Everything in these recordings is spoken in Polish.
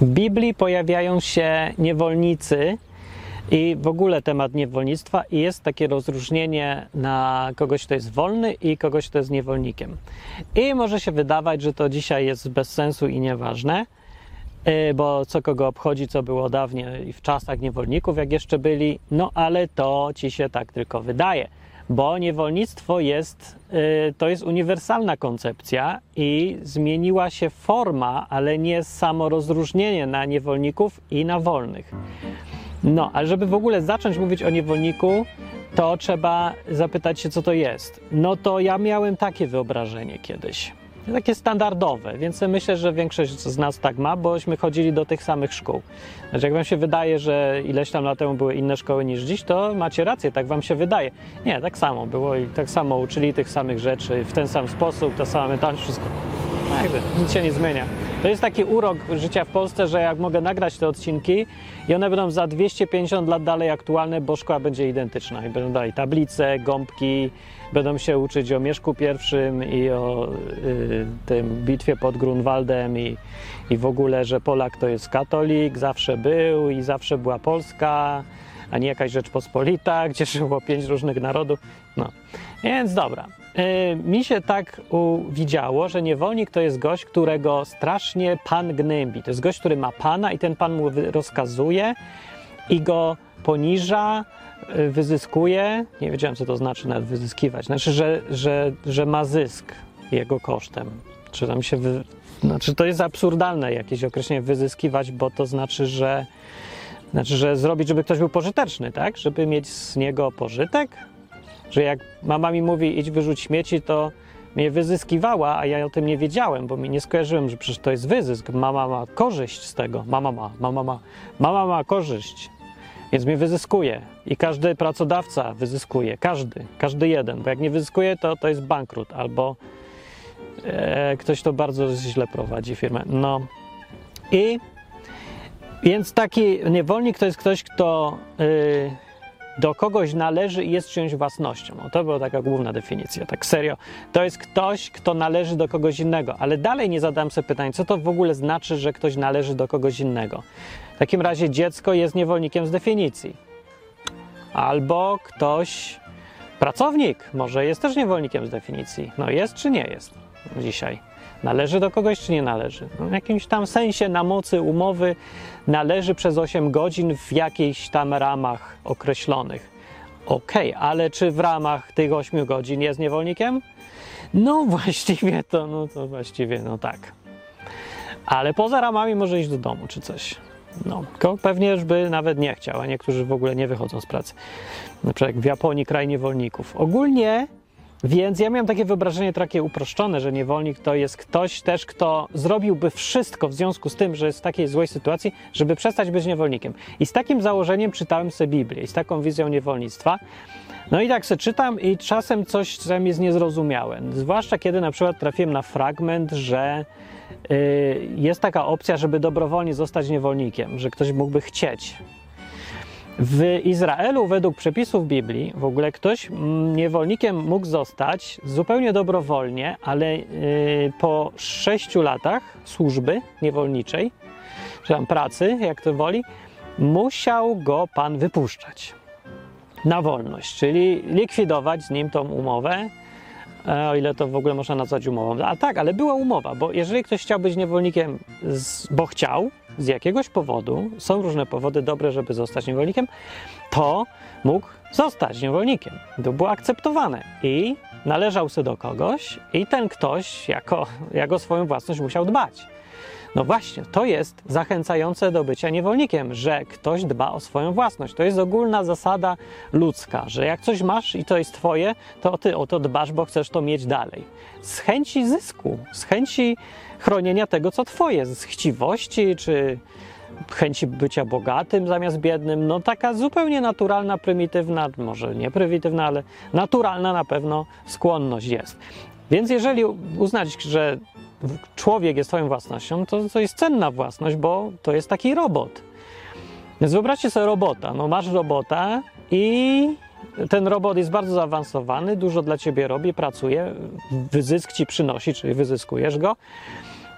W Biblii pojawiają się niewolnicy i w ogóle temat niewolnictwa i jest takie rozróżnienie na kogoś, kto jest wolny i kogoś, kto jest niewolnikiem. I może się wydawać, że to dzisiaj jest bez sensu i nieważne, y, bo co kogo obchodzi, co było dawniej w czasach niewolników, jak jeszcze byli, no ale to ci się tak tylko wydaje bo niewolnictwo jest, y, to jest uniwersalna koncepcja i zmieniła się forma, ale nie samo rozróżnienie na niewolników i na wolnych. No, ale żeby w ogóle zacząć mówić o niewolniku, to trzeba zapytać się, co to jest. No to ja miałem takie wyobrażenie kiedyś. Takie standardowe, więc myślę, że większość z nas tak ma, bośmy chodzili do tych samych szkół. Znaczy, jak wam się wydaje, że ileś tam lat temu były inne szkoły niż dziś, to macie rację, tak wam się wydaje. Nie, tak samo było i tak samo uczyli tych samych rzeczy, w ten sam sposób, ta sama mentalność, wszystko. Nic się nie zmienia. To jest taki urok życia w Polsce, że jak mogę nagrać te odcinki i one będą za 250 lat dalej aktualne, bo szkoła będzie identyczna i będą dalej tablice, gąbki, będą się uczyć o Mieszku I i o y, tym bitwie pod Grunwaldem i, i w ogóle, że Polak to jest katolik, zawsze był i zawsze była Polska, a nie jakaś Rzeczpospolita, gdzie żyło pięć różnych narodów. No, więc dobra. Y, mi się tak widziało, że niewolnik to jest gość, którego strasznie pan gnębi. To jest gość, który ma pana i ten pan mu rozkazuje i go poniża, y, wyzyskuje. Nie wiedziałem, co to znaczy nawet wyzyskiwać. Znaczy, że, że, że ma zysk jego kosztem. Czy tam się. Wy... Znaczy, to jest absurdalne jakieś określenie wyzyskiwać, bo to znaczy, że. Znaczy, że zrobić, żeby ktoś był pożyteczny, tak? Żeby mieć z niego pożytek? Że jak mama mi mówi idź wyrzuć śmieci, to mnie wyzyskiwała, a ja o tym nie wiedziałem, bo mi nie skojarzyłem, że przecież to jest wyzysk. Mama ma korzyść z tego. Mama ma, mama ma, mama ma korzyść. Więc mnie wyzyskuje. I każdy pracodawca wyzyskuje. Każdy, każdy jeden. Bo jak nie wyzyskuje, to to jest bankrut albo e, ktoś to bardzo źle prowadzi firmę. No. I więc taki niewolnik to jest ktoś, kto. Yy, do kogoś należy i jest czyjąś własnością. No, to była taka główna definicja, tak serio. To jest ktoś, kto należy do kogoś innego, ale dalej nie zadam sobie pytania, co to w ogóle znaczy, że ktoś należy do kogoś innego. W takim razie dziecko jest niewolnikiem z definicji. Albo ktoś, pracownik, może jest też niewolnikiem z definicji. No jest czy nie jest dzisiaj? Należy do kogoś, czy nie należy? No, w jakimś tam sensie na mocy umowy należy przez 8 godzin w jakichś tam ramach określonych. Okej, okay, ale czy w ramach tych 8 godzin jest niewolnikiem? No właściwie to, no to właściwie, no tak. Ale poza ramami może iść do domu czy coś. No, pewnie już by nawet nie chciał, a niektórzy w ogóle nie wychodzą z pracy. Na przykład w Japonii kraj niewolników. Ogólnie więc ja miałem takie wyobrażenie takie uproszczone, że niewolnik to jest ktoś też, kto zrobiłby wszystko w związku z tym, że jest w takiej złej sytuacji, żeby przestać być niewolnikiem. I z takim założeniem czytałem sobie Biblię i z taką wizją niewolnictwa. No i tak sobie czytam i czasem coś tam jest niezrozumiałe. Zwłaszcza kiedy na przykład trafiłem na fragment, że yy, jest taka opcja, żeby dobrowolnie zostać niewolnikiem, że ktoś mógłby chcieć. W Izraelu, według przepisów Biblii, w ogóle ktoś niewolnikiem mógł zostać zupełnie dobrowolnie, ale y, po sześciu latach służby niewolniczej, czy tam pracy, jak to woli, musiał go pan wypuszczać na wolność, czyli likwidować z nim tą umowę, e, o ile to w ogóle można nazwać umową. A tak, ale była umowa, bo jeżeli ktoś chciał być niewolnikiem, bo chciał, z jakiegoś powodu, są różne powody dobre, żeby zostać niewolnikiem, to mógł zostać niewolnikiem. To było akceptowane i należał się do kogoś i ten ktoś jako, jako swoją własność musiał dbać. No właśnie, to jest zachęcające do bycia niewolnikiem, że ktoś dba o swoją własność. To jest ogólna zasada ludzka, że jak coś masz i to jest twoje, to ty o to dbasz, bo chcesz to mieć dalej. Z chęci zysku, z chęci chronienia tego, co twoje, z chciwości czy chęci bycia bogatym zamiast biednym. No taka zupełnie naturalna, prymitywna, może nie prymitywna, ale naturalna na pewno skłonność jest. Więc jeżeli uznać, że człowiek jest twoją własnością, to to jest cenna własność, bo to jest taki robot. Więc wyobraźcie sobie robota. No masz robota i ten robot jest bardzo zaawansowany, dużo dla ciebie robi, pracuje, wyzysk ci przynosi, czyli wyzyskujesz go.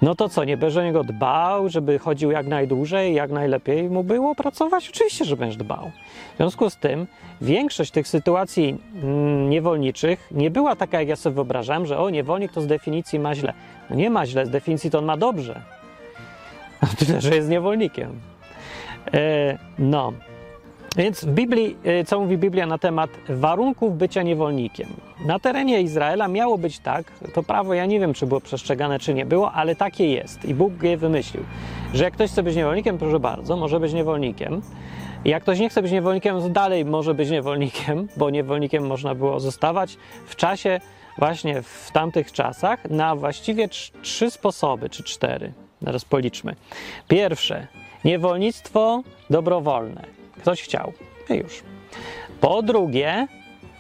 No to co, nie będziesz o niego dbał, żeby chodził jak najdłużej, jak najlepiej mu było pracować? Oczywiście, że będziesz dbał. W związku z tym większość tych sytuacji mm, niewolniczych nie była taka, jak ja sobie wyobrażam, że o, niewolnik to z definicji ma źle. No nie ma źle, z definicji to on ma dobrze. Tyle, że jest niewolnikiem. E, no, więc w Biblii, e, co mówi Biblia na temat warunków bycia niewolnikiem? Na terenie Izraela miało być tak, to prawo ja nie wiem, czy było przestrzegane, czy nie było, ale takie jest i Bóg je wymyślił, że jak ktoś chce być niewolnikiem, proszę bardzo, może być niewolnikiem. Jak ktoś nie chce być niewolnikiem, to dalej może być niewolnikiem, bo niewolnikiem można było zostawać w czasie, właśnie w tamtych czasach, na właściwie trzy sposoby, czy cztery. Zaraz policzmy. Pierwsze, niewolnictwo dobrowolne Ktoś chciał. I już. Po drugie,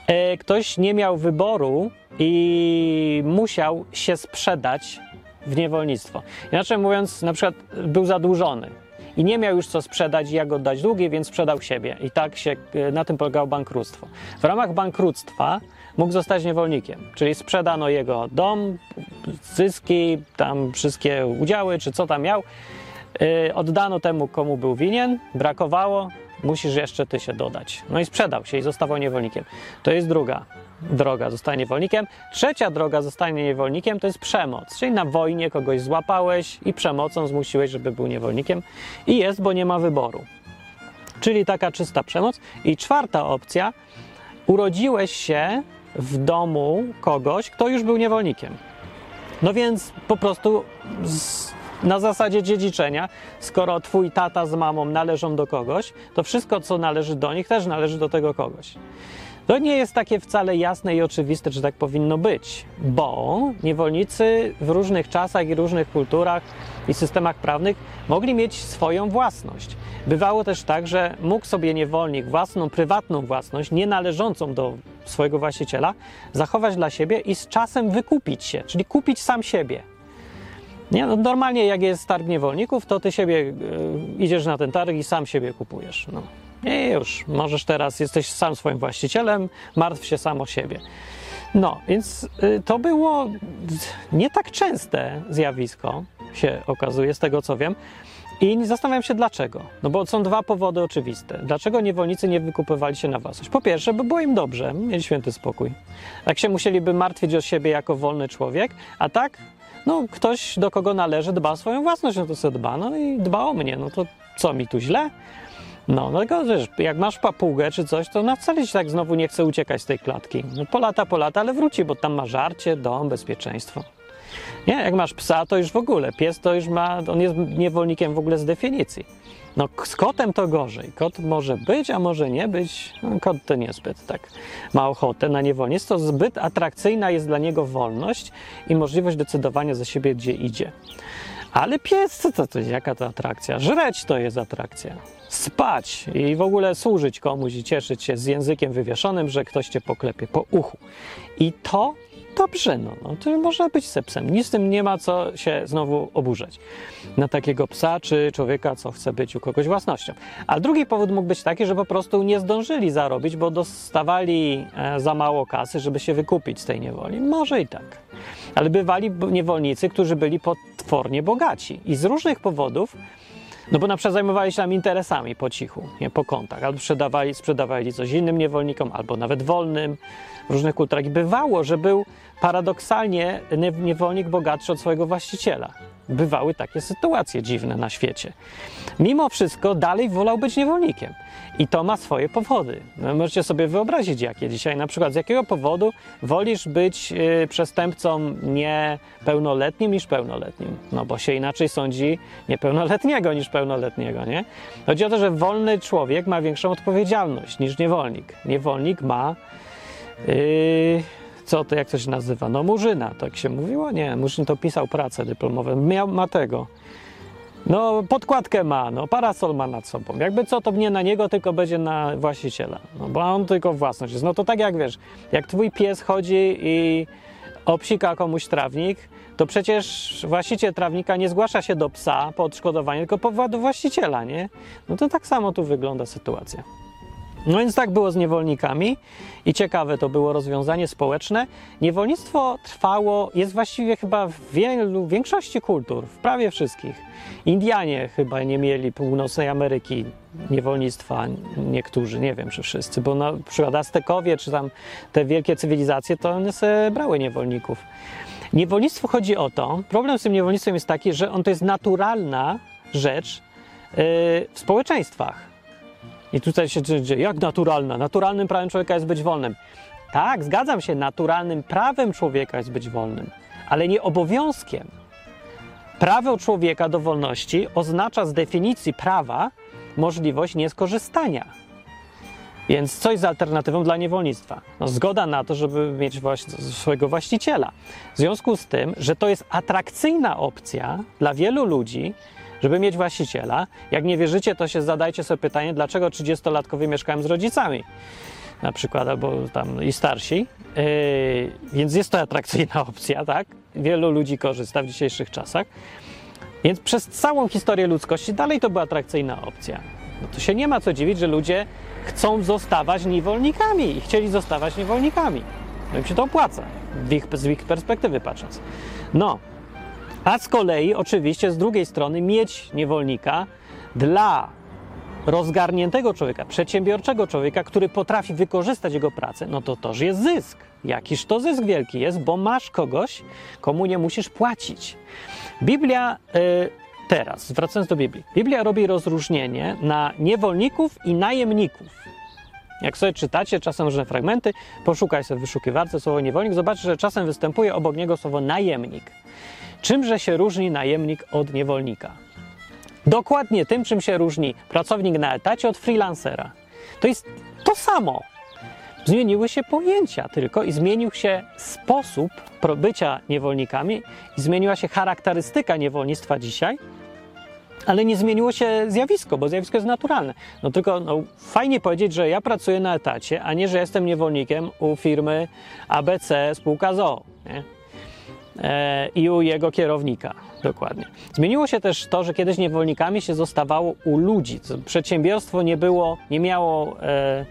e, ktoś nie miał wyboru i musiał się sprzedać w niewolnictwo. Inaczej mówiąc, na przykład był zadłużony i nie miał już co sprzedać jak oddać długi, więc sprzedał siebie. I tak się e, na tym polegało bankructwo. W ramach bankructwa mógł zostać niewolnikiem, czyli sprzedano jego dom, zyski, tam wszystkie udziały, czy co tam miał. Yy, oddano temu, komu był winien, brakowało, musisz jeszcze ty się dodać. No i sprzedał się i zostawał niewolnikiem. To jest druga droga, zostanie niewolnikiem. Trzecia droga zostanie niewolnikiem to jest przemoc, czyli na wojnie kogoś złapałeś i przemocą zmusiłeś, żeby był niewolnikiem i jest, bo nie ma wyboru. Czyli taka czysta przemoc. I czwarta opcja, urodziłeś się w domu kogoś, kto już był niewolnikiem. No więc po prostu z na zasadzie dziedziczenia, skoro twój tata z mamą należą do kogoś, to wszystko, co należy do nich, też należy do tego kogoś. To nie jest takie wcale jasne i oczywiste, że tak powinno być, bo niewolnicy w różnych czasach i różnych kulturach i systemach prawnych mogli mieć swoją własność. Bywało też tak, że mógł sobie niewolnik własną, prywatną własność, nie należącą do swojego właściciela, zachować dla siebie i z czasem wykupić się, czyli kupić sam siebie. Nie, no normalnie jak jest targ niewolników, to ty siebie y, idziesz na ten targ i sam siebie kupujesz. No. I już, możesz teraz, jesteś sam swoim właścicielem, martw się sam o siebie. No, więc y, to było nie tak częste zjawisko, się okazuje, z tego co wiem. I zastanawiam się dlaczego. No bo są dwa powody oczywiste. Dlaczego niewolnicy nie wykupywali się na własność? Po pierwsze, by było im dobrze, mieli święty spokój. Tak się musieliby martwić o siebie jako wolny człowiek, a tak no ktoś, do kogo należy, dba o swoją własność, no to sobie dba, no i dba o mnie, no to co mi tu źle? No, no wiesz, jak masz papugę czy coś, to na wcale ci tak znowu nie chce uciekać z tej klatki. No, po lata, po lata, ale wróci, bo tam ma żarcie, dom, bezpieczeństwo. Nie, jak masz psa, to już w ogóle. Pies to już ma, on jest niewolnikiem w ogóle z definicji. No z kotem to gorzej. Kot może być, a może nie być. No, kot to niezbyt tak ma ochotę na niewolnictwo. Zbyt atrakcyjna jest dla niego wolność i możliwość decydowania za siebie, gdzie idzie. Ale pies, co to, to jest, jaka to atrakcja? Żreć to jest atrakcja. Spać i w ogóle służyć komuś i cieszyć się z językiem wywieszonym, że ktoś cię poklepie po uchu. I to dobrze, no, no to można być sepsem. Nic z tym nie ma co się znowu oburzać na takiego psa czy człowieka, co chce być u kogoś własnością. A drugi powód mógł być taki, że po prostu nie zdążyli zarobić, bo dostawali e, za mało kasy, żeby się wykupić z tej niewoli. Może i tak. Ale bywali niewolnicy, którzy byli potwornie bogaci i z różnych powodów no bo na przykład zajmowali się tam interesami po cichu, nie po kątach, albo sprzedawali, sprzedawali coś innym niewolnikom, albo nawet wolnym w różnych kulturach. I bywało, że był paradoksalnie niewolnik bogatszy od swojego właściciela. Bywały takie sytuacje dziwne na świecie. Mimo wszystko dalej wolał być niewolnikiem. I to ma swoje powody. No, możecie sobie wyobrazić, jakie dzisiaj, na przykład z jakiego powodu wolisz być y, przestępcą niepełnoletnim niż pełnoletnim? No bo się inaczej sądzi niepełnoletniego niż pełnoletniego, nie? Chodzi o to, że wolny człowiek ma większą odpowiedzialność niż niewolnik. Niewolnik ma. Yy, co to, jak to się nazywa? No Murzyna, tak się mówiło? Nie, Murzyn to pisał pracę dyplomową, miał, ma tego. No, podkładkę ma, no, parasol ma nad sobą. Jakby co, to nie na niego, tylko będzie na właściciela. No, bo on tylko własność jest. No to tak jak wiesz, jak twój pies chodzi i obsika komuś trawnik, to przecież właściciel trawnika nie zgłasza się do psa po odszkodowanie, tylko powoła do właściciela, nie? No to tak samo tu wygląda sytuacja. No więc tak było z niewolnikami i ciekawe to było rozwiązanie społeczne. Niewolnictwo trwało, jest właściwie chyba w wielu, większości kultur, w prawie wszystkich. Indianie chyba nie mieli północnej Ameryki niewolnictwa, niektórzy, nie wiem czy wszyscy, bo na przykład Aztekowie czy tam te wielkie cywilizacje, to one sobie brały niewolników. Niewolnictwo chodzi o to, problem z tym niewolnictwem jest taki, że on to jest naturalna rzecz yy, w społeczeństwach. I tutaj się dzieje, jak naturalna? Naturalnym prawem człowieka jest być wolnym. Tak, zgadzam się, naturalnym prawem człowieka jest być wolnym, ale nie obowiązkiem. Prawo człowieka do wolności oznacza z definicji prawa możliwość nieskorzystania. Więc coś z alternatywą dla niewolnictwa. No, zgoda na to, żeby mieć swojego właściciela. W związku z tym, że to jest atrakcyjna opcja dla wielu ludzi, żeby mieć właściciela. Jak nie wierzycie, to się zadajcie sobie pytanie, dlaczego 30-latkowie mieszkają z rodzicami na przykład, albo tam i starsi. Yy, więc jest to atrakcyjna opcja, tak? Wielu ludzi korzysta w dzisiejszych czasach. Więc przez całą historię ludzkości dalej to była atrakcyjna opcja. No to się nie ma co dziwić, że ludzie chcą zostawać niewolnikami i chcieli zostawać niewolnikami. No im się to opłaca, ich, z ich perspektywy patrząc. No, a z kolei, oczywiście, z drugiej strony, mieć niewolnika dla rozgarniętego człowieka, przedsiębiorczego człowieka, który potrafi wykorzystać jego pracę, no to toż jest zysk. Jakiż to zysk wielki jest, bo masz kogoś, komu nie musisz płacić. Biblia, yy, teraz, wracając do Biblii, Biblia robi rozróżnienie na niewolników i najemników. Jak sobie czytacie czasem różne fragmenty, poszukaj sobie w wyszukiwarce słowo niewolnik, zobaczysz, że czasem występuje obok niego słowo najemnik. Czymże się różni najemnik od niewolnika? Dokładnie tym, czym się różni pracownik na etacie od freelancera. To jest to samo. Zmieniły się pojęcia tylko i zmienił się sposób bycia niewolnikami i zmieniła się charakterystyka niewolnictwa dzisiaj, ale nie zmieniło się zjawisko, bo zjawisko jest naturalne. No tylko no, fajnie powiedzieć, że ja pracuję na etacie, a nie, że jestem niewolnikiem u firmy ABC spółka ZOO. Nie? E, i u jego kierownika. Dokładnie. Zmieniło się też to, że kiedyś niewolnikami się zostawało u ludzi. Przedsiębiorstwo nie było, nie miało e,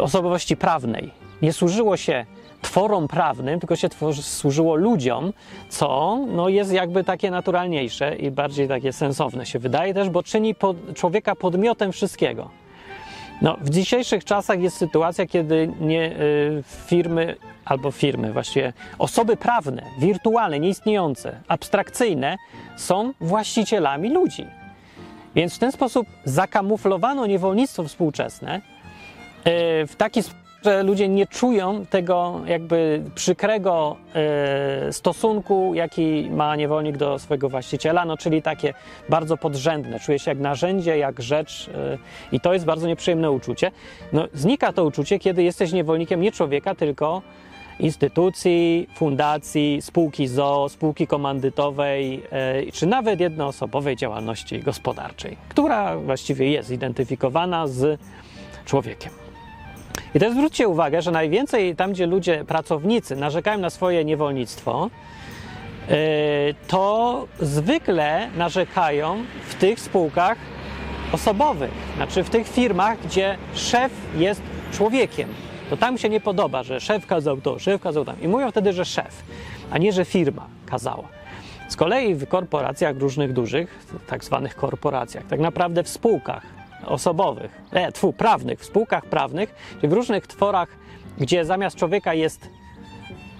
osobowości prawnej. Nie służyło się tworom prawnym, tylko się tworzy, służyło ludziom, co no, jest jakby takie naturalniejsze i bardziej takie sensowne się wydaje też, bo czyni człowieka podmiotem wszystkiego. No, w dzisiejszych czasach jest sytuacja, kiedy nie, y, firmy albo firmy, właściwie osoby prawne, wirtualne, nieistniejące, abstrakcyjne są właścicielami ludzi. Więc w ten sposób zakamuflowano niewolnictwo współczesne y, w taki sposób, że ludzie nie czują tego jakby przykrego e, stosunku, jaki ma niewolnik do swojego właściciela, no czyli takie bardzo podrzędne. Czuje się jak narzędzie, jak rzecz e, i to jest bardzo nieprzyjemne uczucie. No, znika to uczucie, kiedy jesteś niewolnikiem nie człowieka, tylko instytucji, fundacji, spółki ZOO, spółki komandytowej, e, czy nawet jednoosobowej działalności gospodarczej, która właściwie jest identyfikowana z człowiekiem. I też zwróćcie uwagę, że najwięcej tam, gdzie ludzie, pracownicy narzekają na swoje niewolnictwo, e, to zwykle narzekają w tych spółkach osobowych, znaczy w tych firmach, gdzie szef jest człowiekiem. To tam się nie podoba, że szef kazał to, szef kazał tam. I mówią wtedy, że szef, a nie, że firma kazała. Z kolei w korporacjach różnych dużych, tak zwanych korporacjach, tak naprawdę w spółkach osobowych, e, tfu, prawnych, w spółkach prawnych, czy w różnych tworach, gdzie zamiast człowieka jest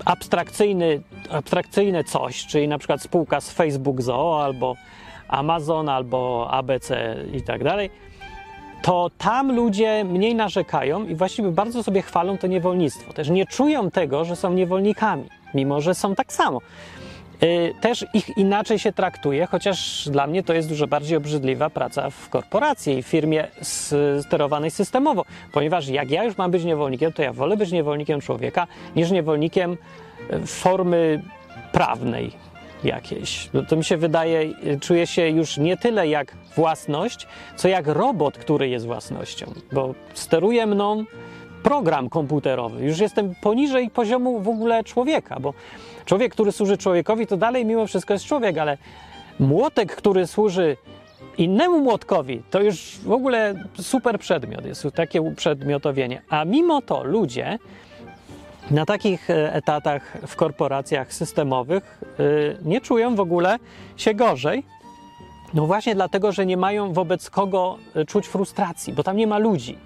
abstrakcyjny, abstrakcyjne coś, czyli na przykład spółka z Facebook Zoo albo Amazon albo ABC i tak dalej, to tam ludzie mniej narzekają i właściwie bardzo sobie chwalą to niewolnictwo. Też nie czują tego, że są niewolnikami, mimo że są tak samo. Y, też ich inaczej się traktuje, chociaż dla mnie to jest dużo bardziej obrzydliwa praca w korporacji, w firmie sterowanej systemowo, ponieważ jak ja już mam być niewolnikiem, to ja wolę być niewolnikiem człowieka niż niewolnikiem y, formy prawnej jakiejś. No to mi się wydaje, y, czuję się już nie tyle jak własność, co jak robot, który jest własnością, bo steruje mną program komputerowy. Już jestem poniżej poziomu w ogóle człowieka, bo człowiek, który służy człowiekowi, to dalej mimo wszystko jest człowiek, ale młotek, który służy innemu młotkowi to już w ogóle super przedmiot, jest takie uprzedmiotowienie. A mimo to ludzie na takich e, etatach w korporacjach systemowych y, nie czują w ogóle się gorzej. No właśnie dlatego, że nie mają wobec kogo e, czuć frustracji, bo tam nie ma ludzi.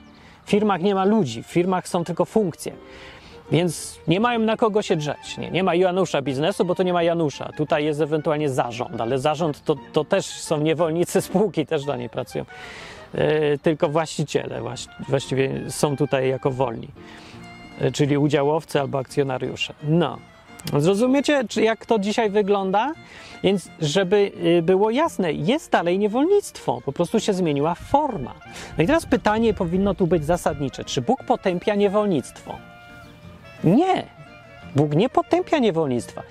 W firmach nie ma ludzi, w firmach są tylko funkcje. Więc nie mają na kogo się drzeć. Nie, nie ma Janusza biznesu, bo to nie ma Janusza. Tutaj jest ewentualnie zarząd, ale zarząd to, to też są niewolnicy spółki, też dla niej pracują. Yy, tylko właściciele właściwie są tutaj jako wolni, yy, czyli udziałowcy albo akcjonariusze. No, zrozumiecie, jak to dzisiaj wygląda? Więc, żeby yy, było jasne, jest dalej niewolnictwo, po prostu się zmieniła forma. No i teraz pytanie powinno tu być zasadnicze: czy Bóg potępia niewolnictwo? Nie. Bóg nie potępia niewolnictwa.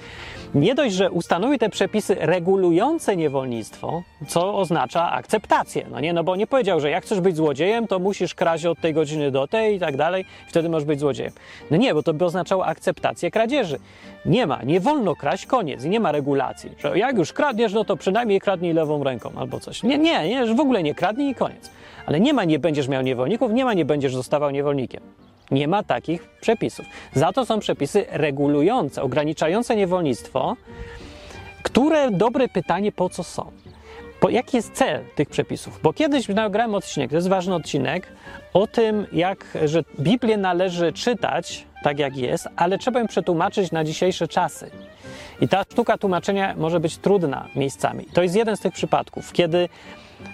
Nie dość, że ustanowi te przepisy regulujące niewolnictwo, co oznacza akceptację. No nie, no bo nie powiedział, że jak chcesz być złodziejem, to musisz kraść od tej godziny do tej i tak dalej, wtedy możesz być złodziejem. No nie, bo to by oznaczało akceptację kradzieży. Nie ma, nie wolno kraść, koniec nie ma regulacji. Że jak już kradniesz, no to przynajmniej kradnij lewą ręką albo coś. Nie, nie, nie, w ogóle nie kradnij i koniec. Ale nie ma, nie będziesz miał niewolników, nie ma, nie będziesz zostawał niewolnikiem. Nie ma takich przepisów. Za to są przepisy regulujące, ograniczające niewolnictwo, które, dobre pytanie, po co są? Po, jaki jest cel tych przepisów? Bo kiedyś nagrałem odcinek, to jest ważny odcinek, o tym, jak, że Biblię należy czytać tak, jak jest, ale trzeba ją przetłumaczyć na dzisiejsze czasy. I ta sztuka tłumaczenia może być trudna miejscami. To jest jeden z tych przypadków, kiedy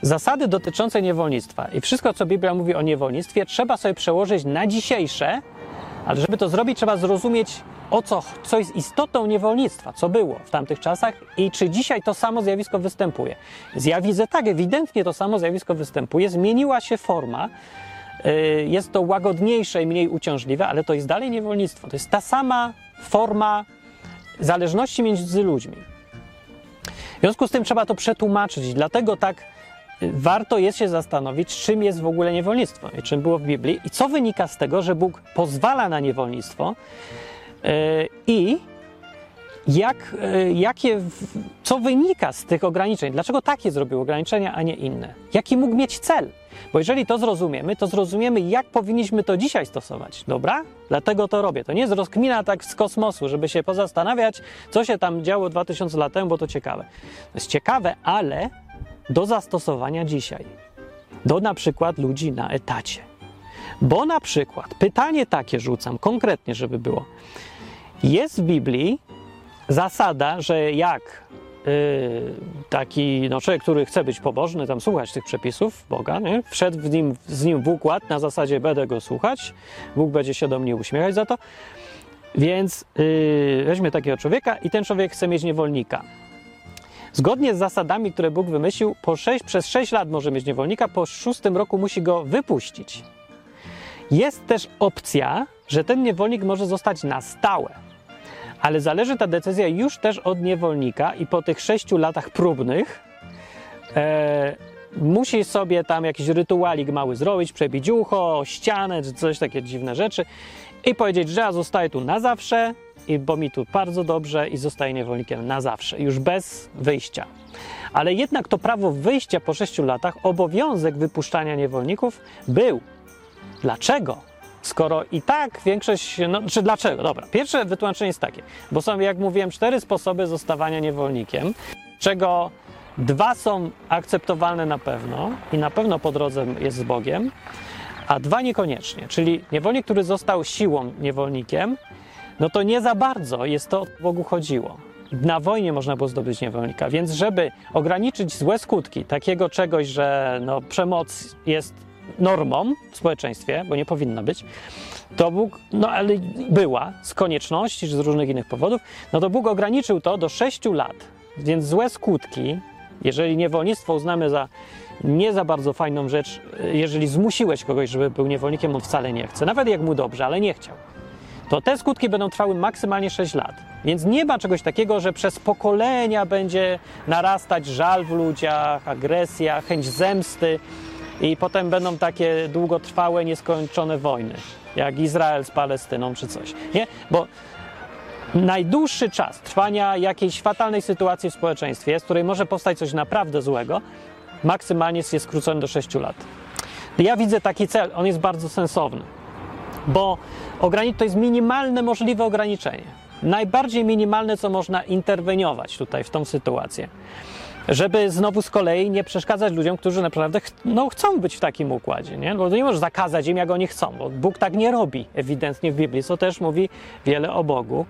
Zasady dotyczące niewolnictwa i wszystko, co Biblia mówi o niewolnictwie, trzeba sobie przełożyć na dzisiejsze, ale żeby to zrobić, trzeba zrozumieć, o co, co jest istotą niewolnictwa, co było w tamtych czasach i czy dzisiaj to samo zjawisko występuje. Zjawisko tak, ewidentnie to samo zjawisko występuje, zmieniła się forma, y, jest to łagodniejsze i mniej uciążliwe, ale to jest dalej niewolnictwo. To jest ta sama forma zależności między ludźmi. W związku z tym trzeba to przetłumaczyć, dlatego tak warto jest się zastanowić, czym jest w ogóle niewolnictwo i czym było w Biblii i co wynika z tego, że Bóg pozwala na niewolnictwo yy, i jak, yy, jakie, co wynika z tych ograniczeń, dlaczego takie zrobił ograniczenia, a nie inne, jaki mógł mieć cel. Bo jeżeli to zrozumiemy, to zrozumiemy, jak powinniśmy to dzisiaj stosować. Dobra? Dlatego to robię. To nie jest rozkmina tak z kosmosu, żeby się pozastanawiać, co się tam działo 2000 lat temu, bo to ciekawe. To jest ciekawe, ale do zastosowania dzisiaj. Do na przykład ludzi na etacie. Bo na przykład pytanie takie rzucam konkretnie, żeby było. Jest w Biblii zasada, że jak yy, taki no, człowiek, który chce być pobożny, tam słuchać tych przepisów Boga, nie? wszedł w nim, z nim w układ na zasadzie będę go słuchać, Bóg będzie się do mnie uśmiechać za to, więc yy, weźmie takiego człowieka i ten człowiek chce mieć niewolnika. Zgodnie z zasadami, które Bóg wymyślił, po 6, przez 6 lat może mieć niewolnika, po szóstym roku musi go wypuścić. Jest też opcja, że ten niewolnik może zostać na stałe. Ale zależy ta decyzja już też od niewolnika i po tych 6 latach próbnych e, musi sobie tam jakiś rytualik mały zrobić, przebić ucho, ścianę czy coś takie dziwne rzeczy i powiedzieć, że ja zostaję tu na zawsze, i bo mi tu bardzo dobrze i zostaje niewolnikiem na zawsze, już bez wyjścia. Ale jednak to prawo wyjścia po 6 latach, obowiązek wypuszczania niewolników był. Dlaczego? Skoro i tak większość, no czy dlaczego? Dobra, pierwsze wytłumaczenie jest takie, bo są, jak mówiłem, cztery sposoby zostawania niewolnikiem, czego dwa są akceptowalne na pewno i na pewno po drodze jest z Bogiem, a dwa niekoniecznie. Czyli niewolnik, który został siłą niewolnikiem, no to nie za bardzo jest to, o Bogu chodziło. Na wojnie można było zdobyć niewolnika, więc żeby ograniczyć złe skutki takiego czegoś, że no, przemoc jest normą w społeczeństwie, bo nie powinna być, to Bóg, no ale była z konieczności czy z różnych innych powodów, no to Bóg ograniczył to do 6 lat. Więc złe skutki, jeżeli niewolnictwo uznamy za nie za bardzo fajną rzecz, jeżeli zmusiłeś kogoś, żeby był niewolnikiem, on wcale nie chce. Nawet jak mu dobrze, ale nie chciał to te skutki będą trwały maksymalnie 6 lat. Więc nie ma czegoś takiego, że przez pokolenia będzie narastać żal w ludziach, agresja, chęć zemsty i potem będą takie długotrwałe, nieskończone wojny, jak Izrael z Palestyną czy coś. Nie? Bo najdłuższy czas trwania jakiejś fatalnej sytuacji w społeczeństwie, z której może powstać coś naprawdę złego, maksymalnie jest skrócony do 6 lat. Ja widzę taki cel, on jest bardzo sensowny, bo to jest minimalne możliwe ograniczenie. Najbardziej minimalne, co można interweniować tutaj w tą sytuację. Żeby znowu z kolei nie przeszkadzać ludziom, którzy naprawdę ch- no, chcą być w takim układzie. Nie? Bo nie możesz zakazać im, jak oni chcą, bo Bóg tak nie robi ewidentnie w Biblii, co też mówi wiele o Bogu,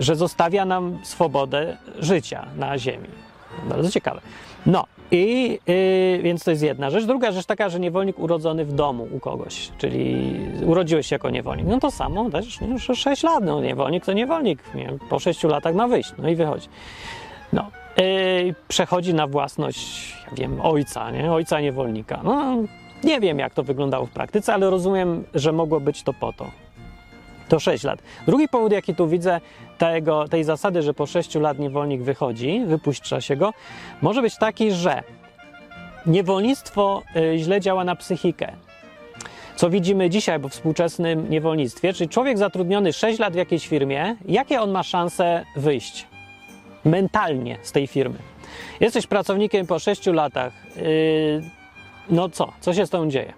że zostawia nam swobodę życia na ziemi. Bardzo ciekawe. No i yy, więc to jest jedna rzecz. Druga rzecz taka, że niewolnik urodzony w domu u kogoś, czyli urodziłeś się jako niewolnik. No to samo też, już 6 lat, no niewolnik to niewolnik, nie? po 6 latach ma wyjść, no i wychodzi. No, yy, przechodzi na własność, ja wiem, ojca, nie? Ojca niewolnika. No, nie wiem, jak to wyglądało w praktyce, ale rozumiem, że mogło być to po to. To 6 lat. Drugi powód, jaki tu widzę, tego, tej zasady, że po 6 lat niewolnik wychodzi, wypuszcza się go, może być taki, że niewolnictwo y, źle działa na psychikę. Co widzimy dzisiaj w współczesnym niewolnictwie, czyli człowiek zatrudniony 6 lat w jakiejś firmie, jakie on ma szanse wyjść mentalnie z tej firmy? Jesteś pracownikiem po 6 latach, yy, no co? Co się z tą dzieje?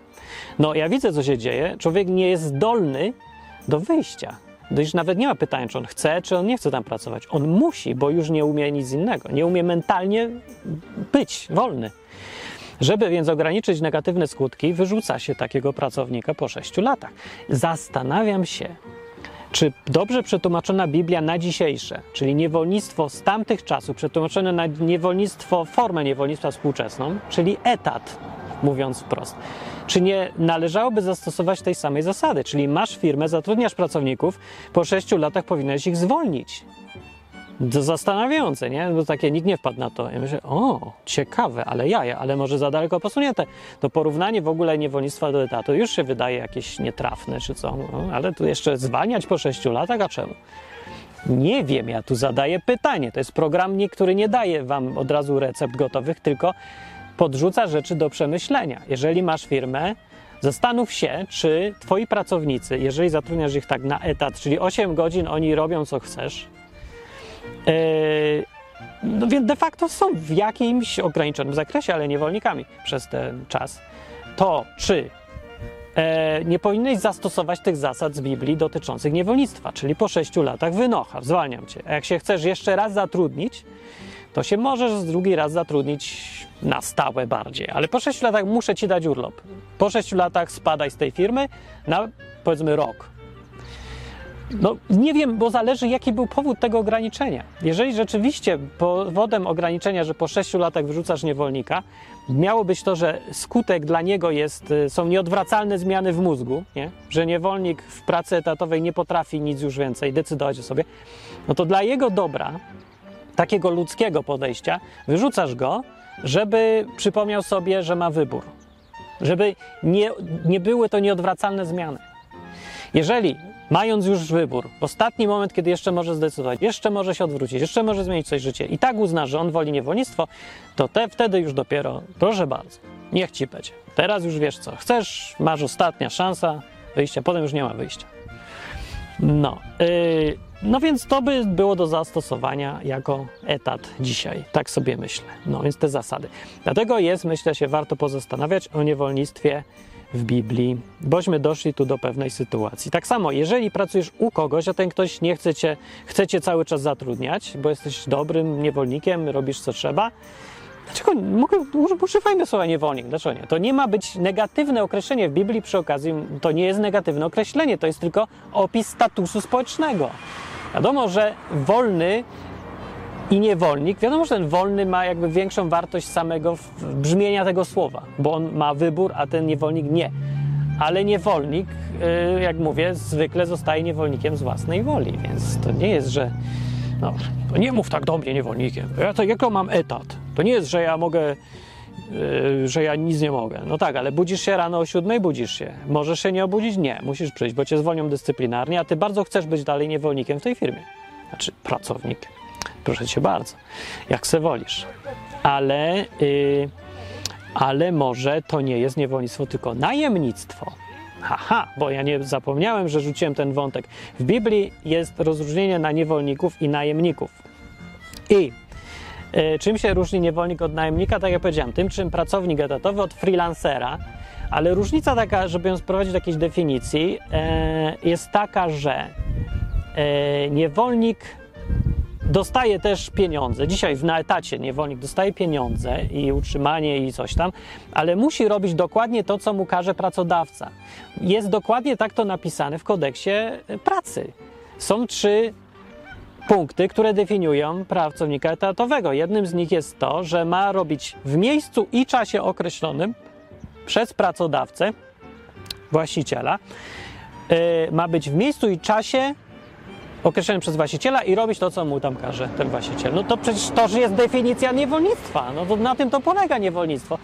No, ja widzę, co się dzieje. Człowiek nie jest zdolny do wyjścia. Już nawet nie ma pytania, czy on chce, czy on nie chce tam pracować. On musi, bo już nie umie nic innego. Nie umie mentalnie być wolny. Żeby więc ograniczyć negatywne skutki, wyrzuca się takiego pracownika po 6 latach. Zastanawiam się, czy dobrze przetłumaczona Biblia na dzisiejsze, czyli niewolnictwo z tamtych czasów, przetłumaczone na niewolnictwo, formę niewolnictwa współczesną, czyli etat, mówiąc wprost. Czy nie należałoby zastosować tej samej zasady? Czyli masz firmę, zatrudniasz pracowników, po 6 latach powinieneś ich zwolnić. To zastanawiające, nie? Bo takie nikt nie wpadł na to. Ja myślę, o, ciekawe, ale jaja, ale może za daleko posunięte. To porównanie w ogóle niewolnictwa do etatu już się wydaje jakieś nietrafne, czy co. No, ale tu jeszcze zwalniać po 6 latach, a czemu? Nie wiem, ja tu zadaję pytanie. To jest program, który nie daje wam od razu recept gotowych, tylko podrzuca rzeczy do przemyślenia. Jeżeli masz firmę, zastanów się, czy twoi pracownicy, jeżeli zatrudniasz ich tak na etat, czyli 8 godzin oni robią co chcesz, Yy, no więc de facto są w jakimś ograniczonym zakresie, ale niewolnikami przez ten czas. To czy e, nie powinieneś zastosować tych zasad z Biblii dotyczących niewolnictwa, czyli po 6 latach wynocha, zwalniam cię. A jak się chcesz jeszcze raz zatrudnić, to się możesz drugi raz zatrudnić na stałe bardziej, ale po 6 latach muszę ci dać urlop. Po 6 latach spadaj z tej firmy na powiedzmy rok. No nie wiem, bo zależy jaki był powód tego ograniczenia. Jeżeli rzeczywiście powodem ograniczenia, że po 6 latach wyrzucasz niewolnika, miało być to, że skutek dla niego jest, y, są nieodwracalne zmiany w mózgu, nie? że niewolnik w pracy etatowej nie potrafi nic już więcej decydować o sobie, no to dla jego dobra, takiego ludzkiego podejścia, wyrzucasz go, żeby przypomniał sobie, że ma wybór. Żeby nie, nie były to nieodwracalne zmiany. Jeżeli mając już wybór, w ostatni moment, kiedy jeszcze może zdecydować, jeszcze może się odwrócić, jeszcze może zmienić coś w życie i tak uzna, że on woli niewolnictwo, to te, wtedy już dopiero, proszę bardzo, niech ci będzie. Teraz już wiesz co, chcesz, masz ostatnia szansa wyjścia, potem już nie ma wyjścia. No, yy, no więc to by było do zastosowania jako etat dzisiaj, tak sobie myślę. No więc te zasady. Dlatego jest, myślę się, warto pozastanawiać o niewolnictwie w Biblii, bośmy doszli tu do pewnej sytuacji. Tak samo, jeżeli pracujesz u kogoś, a ten ktoś nie chce cię, chce cię cały czas zatrudniać, bo jesteś dobrym niewolnikiem, robisz co trzeba, Dlaczego mogę, używajmy słowa niewolnik? Dlaczego nie? To nie ma być negatywne określenie w Biblii przy okazji. To nie jest negatywne określenie, to jest tylko opis statusu społecznego. Wiadomo, że wolny i niewolnik, wiadomo, że ten wolny ma jakby większą wartość samego brzmienia tego słowa, bo on ma wybór, a ten niewolnik nie. Ale niewolnik, y, jak mówię, zwykle zostaje niewolnikiem z własnej woli, więc to nie jest, że no, nie mów tak do mnie niewolnikiem. Ja to mam etat. To nie jest, że ja mogę, że ja nic nie mogę. No tak, ale budzisz się rano o siódmej, budzisz się. Możesz się nie obudzić? Nie, musisz przyjść, bo cię zwolnią dyscyplinarnie, a ty bardzo chcesz być dalej niewolnikiem w tej firmie. Znaczy pracownik. Proszę cię bardzo, jak se wolisz. Ale, yy, ale może to nie jest niewolnictwo, tylko najemnictwo. Haha, bo ja nie zapomniałem, że rzuciłem ten wątek. W Biblii jest rozróżnienie na niewolników i najemników. I czym się różni niewolnik od najemnika? Tak jak powiedziałem, tym czym pracownik etatowy od freelancera, ale różnica taka, żeby ją sprowadzić do jakiejś definicji, e, jest taka, że e, niewolnik dostaje też pieniądze. Dzisiaj na etacie niewolnik dostaje pieniądze i utrzymanie i coś tam, ale musi robić dokładnie to, co mu każe pracodawca. Jest dokładnie tak to napisane w kodeksie pracy. Są trzy punkty, które definiują pracownika etatowego. Jednym z nich jest to, że ma robić w miejscu i czasie określonym przez pracodawcę, właściciela. Yy, ma być w miejscu i czasie określonym przez właściciela i robić to, co mu tam każe ten właściciel. No to przecież to że jest definicja niewolnictwa. No to na tym to polega niewolnictwo.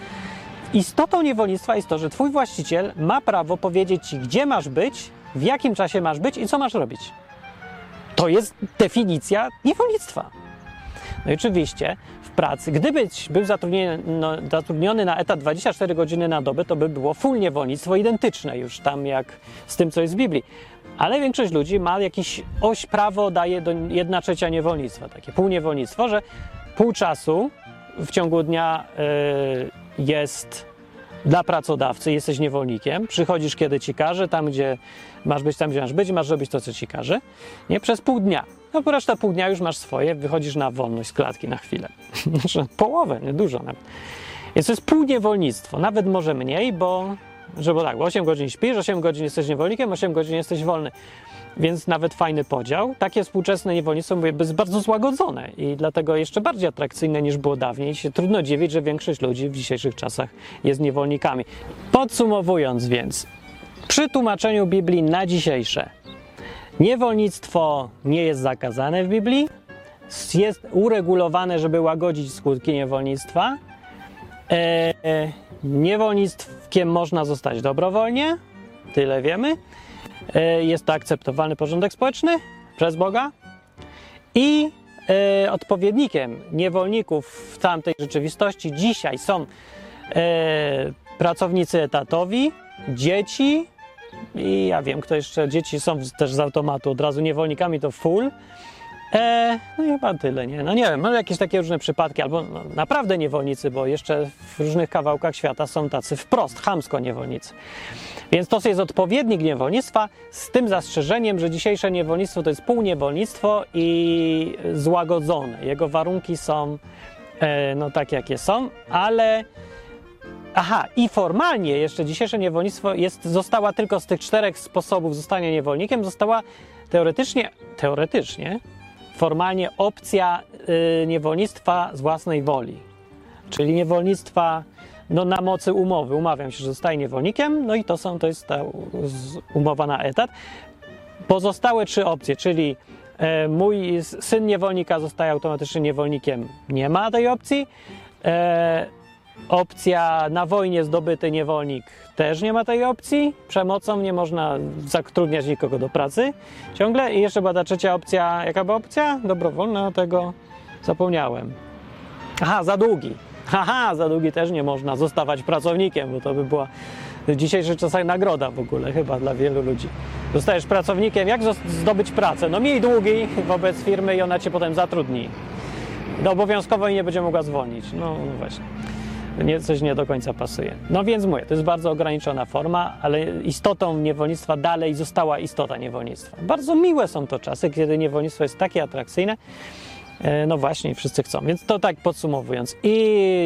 Istotą niewolnictwa jest to, że twój właściciel ma prawo powiedzieć ci, gdzie masz być, w jakim czasie masz być i co masz robić. To jest definicja niewolnictwa. No i oczywiście w pracy, gdybyś był zatrudniony, no, zatrudniony na etat 24 godziny na dobę, to by było full niewolnictwo identyczne już tam jak z tym, co jest w Biblii. Ale większość ludzi ma jakiś oś prawo daje do jedna trzecia niewolnictwa, takie półniewolnictwo, że pół czasu w ciągu dnia y, jest dla pracodawcy, jesteś niewolnikiem, przychodzisz kiedy ci każe, tam gdzie masz być, tam gdzie masz być, masz robić to, co ci każe, nie? Przez pół dnia. No po reszta pół dnia już masz swoje, wychodzisz na wolność z klatki na chwilę. Znaczy, połowę, nie dużo nawet. Więc to jest półniewolnictwo, nawet może mniej, bo że bo tak, 8 godzin śpisz, 8 godzin jesteś niewolnikiem, 8 godzin jesteś wolny. Więc nawet fajny podział. Takie współczesne niewolnictwo mówię, jest bardzo złagodzone i dlatego jeszcze bardziej atrakcyjne niż było dawniej. Się trudno dziwić, że większość ludzi w dzisiejszych czasach jest niewolnikami. Podsumowując więc, przy tłumaczeniu Biblii na dzisiejsze, niewolnictwo nie jest zakazane w Biblii, jest uregulowane, żeby łagodzić skutki niewolnictwa. Eee, niewolnictwem można zostać dobrowolnie, tyle wiemy. Eee, jest to akceptowalny porządek społeczny przez Boga. I e, odpowiednikiem niewolników w tamtej rzeczywistości dzisiaj są e, pracownicy etatowi, dzieci i ja wiem, kto jeszcze, dzieci są też z automatu od razu niewolnikami, to full. E, no chyba tyle, nie? No nie wiem, no jakieś takie różne przypadki, albo no, naprawdę niewolnicy, bo jeszcze w różnych kawałkach świata są tacy wprost, chamsko niewolnicy. Więc to jest odpowiednik niewolnictwa, z tym zastrzeżeniem, że dzisiejsze niewolnictwo to jest półniewolnictwo i złagodzone. Jego warunki są e, no tak, jakie są, ale Aha, i formalnie jeszcze dzisiejsze niewolnictwo jest, została tylko z tych czterech sposobów zostania niewolnikiem, została teoretycznie, teoretycznie, formalnie opcja y, niewolnictwa z własnej woli. Czyli niewolnictwa no, na mocy umowy. Umawiam się, że zostaję niewolnikiem, no i to, są, to jest ta umowa na etat. Pozostałe trzy opcje, czyli e, mój syn niewolnika zostaje automatycznie niewolnikiem, nie ma tej opcji. E, Opcja na wojnie zdobyty niewolnik też nie ma tej opcji. Przemocą nie można zatrudniać nikogo do pracy ciągle. I jeszcze była trzecia opcja. Jaka była opcja? Dobrowolna, tego zapomniałem. Aha, za długi. Haha, za długi też nie można zostawać pracownikiem, bo to by była w dzisiejszych czasach nagroda w ogóle chyba dla wielu ludzi. Zostajesz pracownikiem, jak zdobyć pracę? No miej długi wobec firmy i ona cię potem zatrudni. No obowiązkowo i nie będzie mogła zwolnić. No, no właśnie nie, coś nie do końca pasuje. No więc mówię, to jest bardzo ograniczona forma, ale istotą niewolnictwa dalej została istota niewolnictwa. Bardzo miłe są to czasy, kiedy niewolnictwo jest takie atrakcyjne. E, no właśnie, wszyscy chcą. Więc to tak podsumowując. I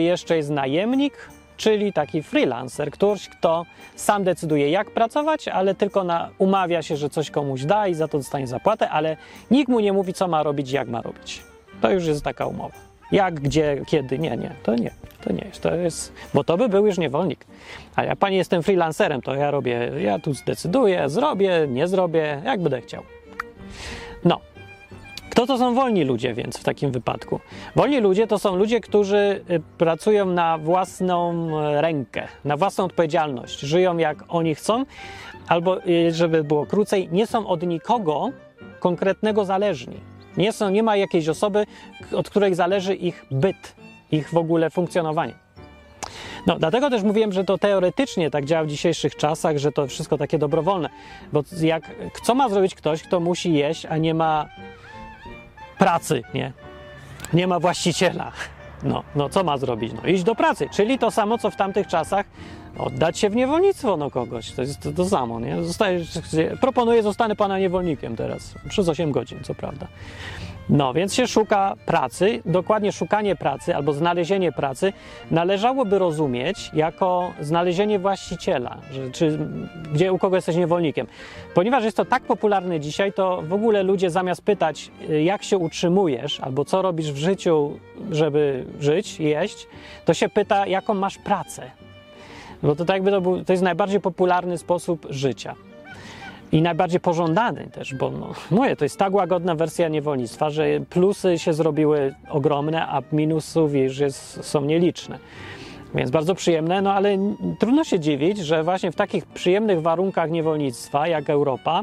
jeszcze jest najemnik, czyli taki freelancer, ktoś, kto sam decyduje, jak pracować, ale tylko na, umawia się, że coś komuś da i za to dostanie zapłatę, ale nikt mu nie mówi, co ma robić, jak ma robić. To już jest taka umowa. Jak, gdzie, kiedy? Nie, nie, to nie. To nie jest, to jest, bo to by był już niewolnik. A ja pani jestem freelancerem, to ja robię, ja tu zdecyduję, zrobię, nie zrobię, jak będę chciał. No. Kto to są wolni ludzie więc w takim wypadku? Wolni ludzie to są ludzie, którzy y, pracują na własną rękę, na własną odpowiedzialność, żyją jak oni chcą, albo y, żeby było krócej, nie są od nikogo konkretnego zależni. Nie, są, nie ma jakiejś osoby, od której zależy ich byt, ich w ogóle funkcjonowanie. No, dlatego też mówiłem, że to teoretycznie tak działa w dzisiejszych czasach, że to wszystko takie dobrowolne. Bo jak, co ma zrobić ktoś, kto musi jeść, a nie ma pracy, nie? Nie ma właściciela. No, no co ma zrobić? No iść do pracy, czyli to samo, co w tamtych czasach oddać się w niewolnictwo no kogoś. To jest to, to samo, nie? Zostajesz, proponuję, zostanę pana niewolnikiem teraz, przez 8 godzin, co prawda. No, więc się szuka pracy. Dokładnie szukanie pracy albo znalezienie pracy należałoby rozumieć jako znalezienie właściciela, że, czy gdzie u kogo jesteś niewolnikiem. Ponieważ jest to tak popularne dzisiaj, to w ogóle ludzie zamiast pytać, jak się utrzymujesz albo co robisz w życiu, żeby żyć, jeść, to się pyta, jaką masz pracę. Bo to tak jakby to, był, to jest najbardziej popularny sposób życia. I najbardziej pożądany też, bo no, mówię, to jest tak łagodna wersja niewolnictwa, że plusy się zrobiły ogromne, a minusów już jest, są nieliczne. Więc bardzo przyjemne, no ale trudno się dziwić, że właśnie w takich przyjemnych warunkach niewolnictwa jak Europa,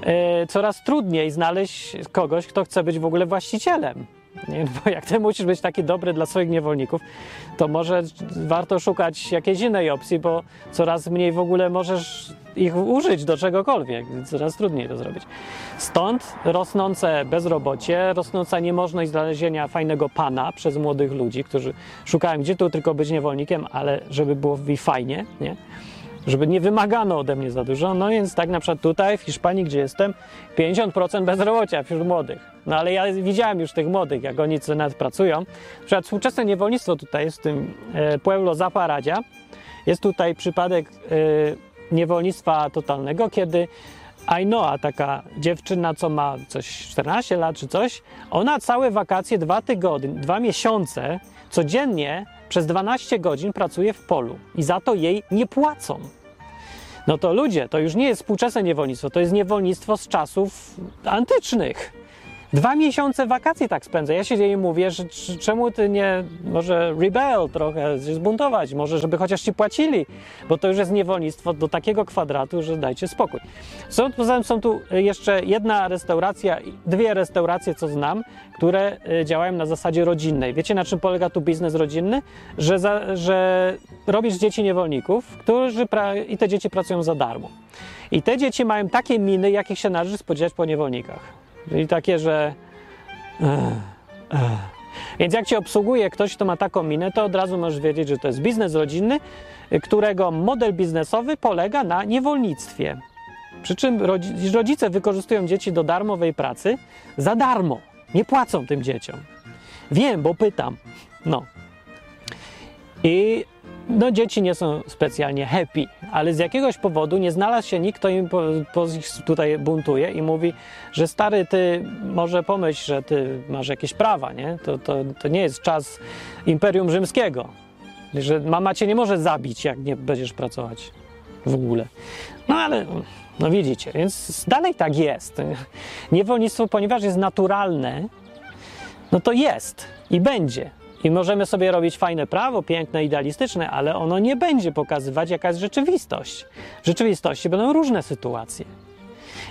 yy, coraz trudniej znaleźć kogoś, kto chce być w ogóle właścicielem. Bo jak ty musisz być taki dobry dla swoich niewolników, to może warto szukać jakiejś innej opcji, bo coraz mniej w ogóle możesz ich użyć do czegokolwiek. Coraz trudniej to zrobić. Stąd rosnące bezrobocie, rosnąca niemożność znalezienia fajnego pana przez młodych ludzi, którzy szukają gdzie tu tylko być niewolnikiem, ale żeby było mi fajnie, nie? Żeby nie wymagano ode mnie za dużo. No więc tak na przykład tutaj w Hiszpanii, gdzie jestem, 50% bezrobocia wśród młodych. No ale ja widziałem już tych młodych, jak oni co nawet pracują. Na przykład współczesne niewolnictwo tutaj jest w tym e, Pueblo Zaparadia. Jest tutaj przypadek e, niewolnictwa totalnego, kiedy Ainoa, taka dziewczyna, co ma coś 14 lat czy coś, ona całe wakacje, dwa tygodnie, dwa miesiące, codziennie przez 12 godzin pracuje w polu i za to jej nie płacą. No to ludzie, to już nie jest współczesne niewolnictwo, to jest niewolnictwo z czasów antycznych. Dwa miesiące wakacji tak spędzę. Ja się jej mówię, że czemu ty nie może rebel trochę, się zbuntować, może żeby chociaż ci płacili, bo to już jest niewolnictwo do takiego kwadratu, że dajcie spokój. Są, poza tym są tu jeszcze jedna restauracja, dwie restauracje, co znam, które e, działają na zasadzie rodzinnej. Wiecie, na czym polega tu biznes rodzinny? Że, za, że robisz dzieci niewolników, którzy pra- i te dzieci pracują za darmo. I te dzieci mają takie miny, jakich się należy spodziewać po niewolnikach. Czyli takie, że. Ech, ech. Więc jak cię obsługuje ktoś, kto ma taką minę, to od razu możesz wiedzieć, że to jest biznes rodzinny, którego model biznesowy polega na niewolnictwie. Przy czym rodzice wykorzystują dzieci do darmowej pracy za darmo. Nie płacą tym dzieciom. Wiem, bo pytam. No. I no dzieci nie są specjalnie happy, ale z jakiegoś powodu nie znalazł się nikt, kto im po, po tutaj buntuje i mówi, że stary, ty może pomyśl, że ty masz jakieś prawa, nie? To, to, to nie jest czas Imperium Rzymskiego, że mama cię nie może zabić, jak nie będziesz pracować w ogóle. No ale, no widzicie, więc dalej tak jest. Niewolnictwo, ponieważ jest naturalne, no to jest i będzie. I możemy sobie robić fajne prawo, piękne, idealistyczne, ale ono nie będzie pokazywać, jaka jest rzeczywistość. W rzeczywistości będą różne sytuacje.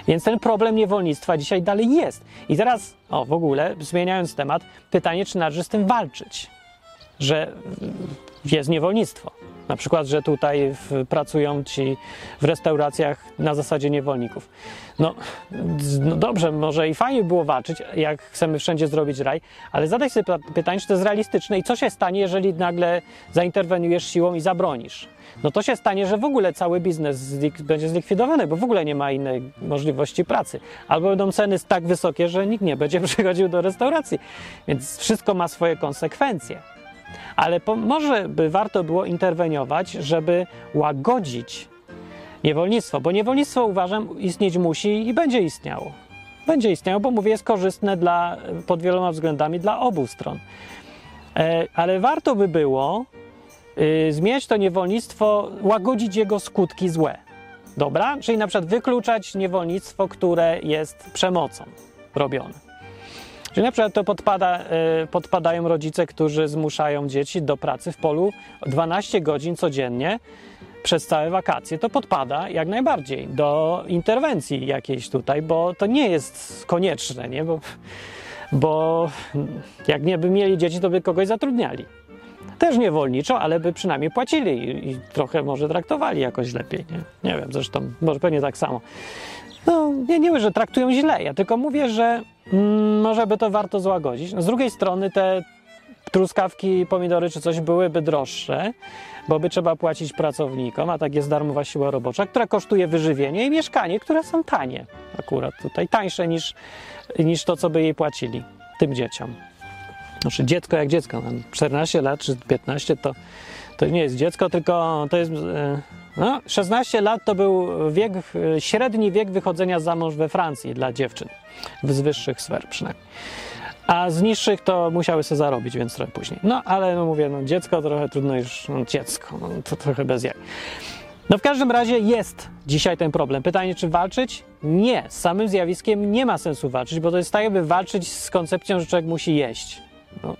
Więc ten problem niewolnictwa dzisiaj dalej jest. I teraz, o w ogóle, zmieniając temat, pytanie, czy należy z tym walczyć, że jest niewolnictwo. Na przykład, że tutaj w, pracują ci w restauracjach na zasadzie niewolników. No, no, dobrze, może i fajnie było walczyć, jak chcemy wszędzie zrobić raj, ale zadaj sobie pytanie, czy to jest realistyczne i co się stanie, jeżeli nagle zainterweniujesz siłą i zabronisz. No to się stanie, że w ogóle cały biznes zlik będzie zlikwidowany, bo w ogóle nie ma innej możliwości pracy. Albo będą ceny tak wysokie, że nikt nie będzie przychodził do restauracji. Więc wszystko ma swoje konsekwencje ale może by warto było interweniować, żeby łagodzić niewolnictwo, bo niewolnictwo uważam istnieć musi i będzie istniało. Będzie istniało, bo mówię, jest korzystne dla, pod wieloma względami dla obu stron. E, ale warto by było y, zmieniać to niewolnictwo, łagodzić jego skutki złe. Dobra? Czyli na przykład wykluczać niewolnictwo, które jest przemocą robione. Czyli na przykład to podpada, e, podpadają rodzice, którzy zmuszają dzieci do pracy w polu 12 godzin codziennie przez całe wakacje. To podpada jak najbardziej do interwencji jakiejś tutaj, bo to nie jest konieczne, nie? Bo, bo jak nie by mieli dzieci, to by kogoś zatrudniali. Też niewolniczo, ale by przynajmniej płacili i, i trochę może traktowali jakoś lepiej. Nie, nie wiem, zresztą może pewnie tak samo. No, nie, nie mówię, że traktują źle, ja tylko mówię, że może by to warto złagodzić. No, z drugiej strony te truskawki, pomidory czy coś byłyby droższe, bo by trzeba płacić pracownikom, a tak jest darmowa siła robocza, która kosztuje wyżywienie i mieszkanie, które są tanie akurat tutaj, tańsze niż, niż to, co by jej płacili tym dzieciom. Znaczy dziecko jak dziecko, mam 14 lat czy 15 to, to nie jest dziecko, tylko to jest... e, No, 16 lat to był wiek, średni wiek wychodzenia za mąż we Francji dla dziewczyn, z wyższych sfer przynajmniej. A z niższych to musiały sobie zarobić, więc trochę później. No, ale no mówię, no dziecko trochę trudno już, no dziecko, no, to trochę bez jaj. No w każdym razie jest dzisiaj ten problem. Pytanie, czy walczyć? Nie. Z samym zjawiskiem nie ma sensu walczyć, bo to jest tak, jakby walczyć z koncepcją, że człowiek musi jeść. No.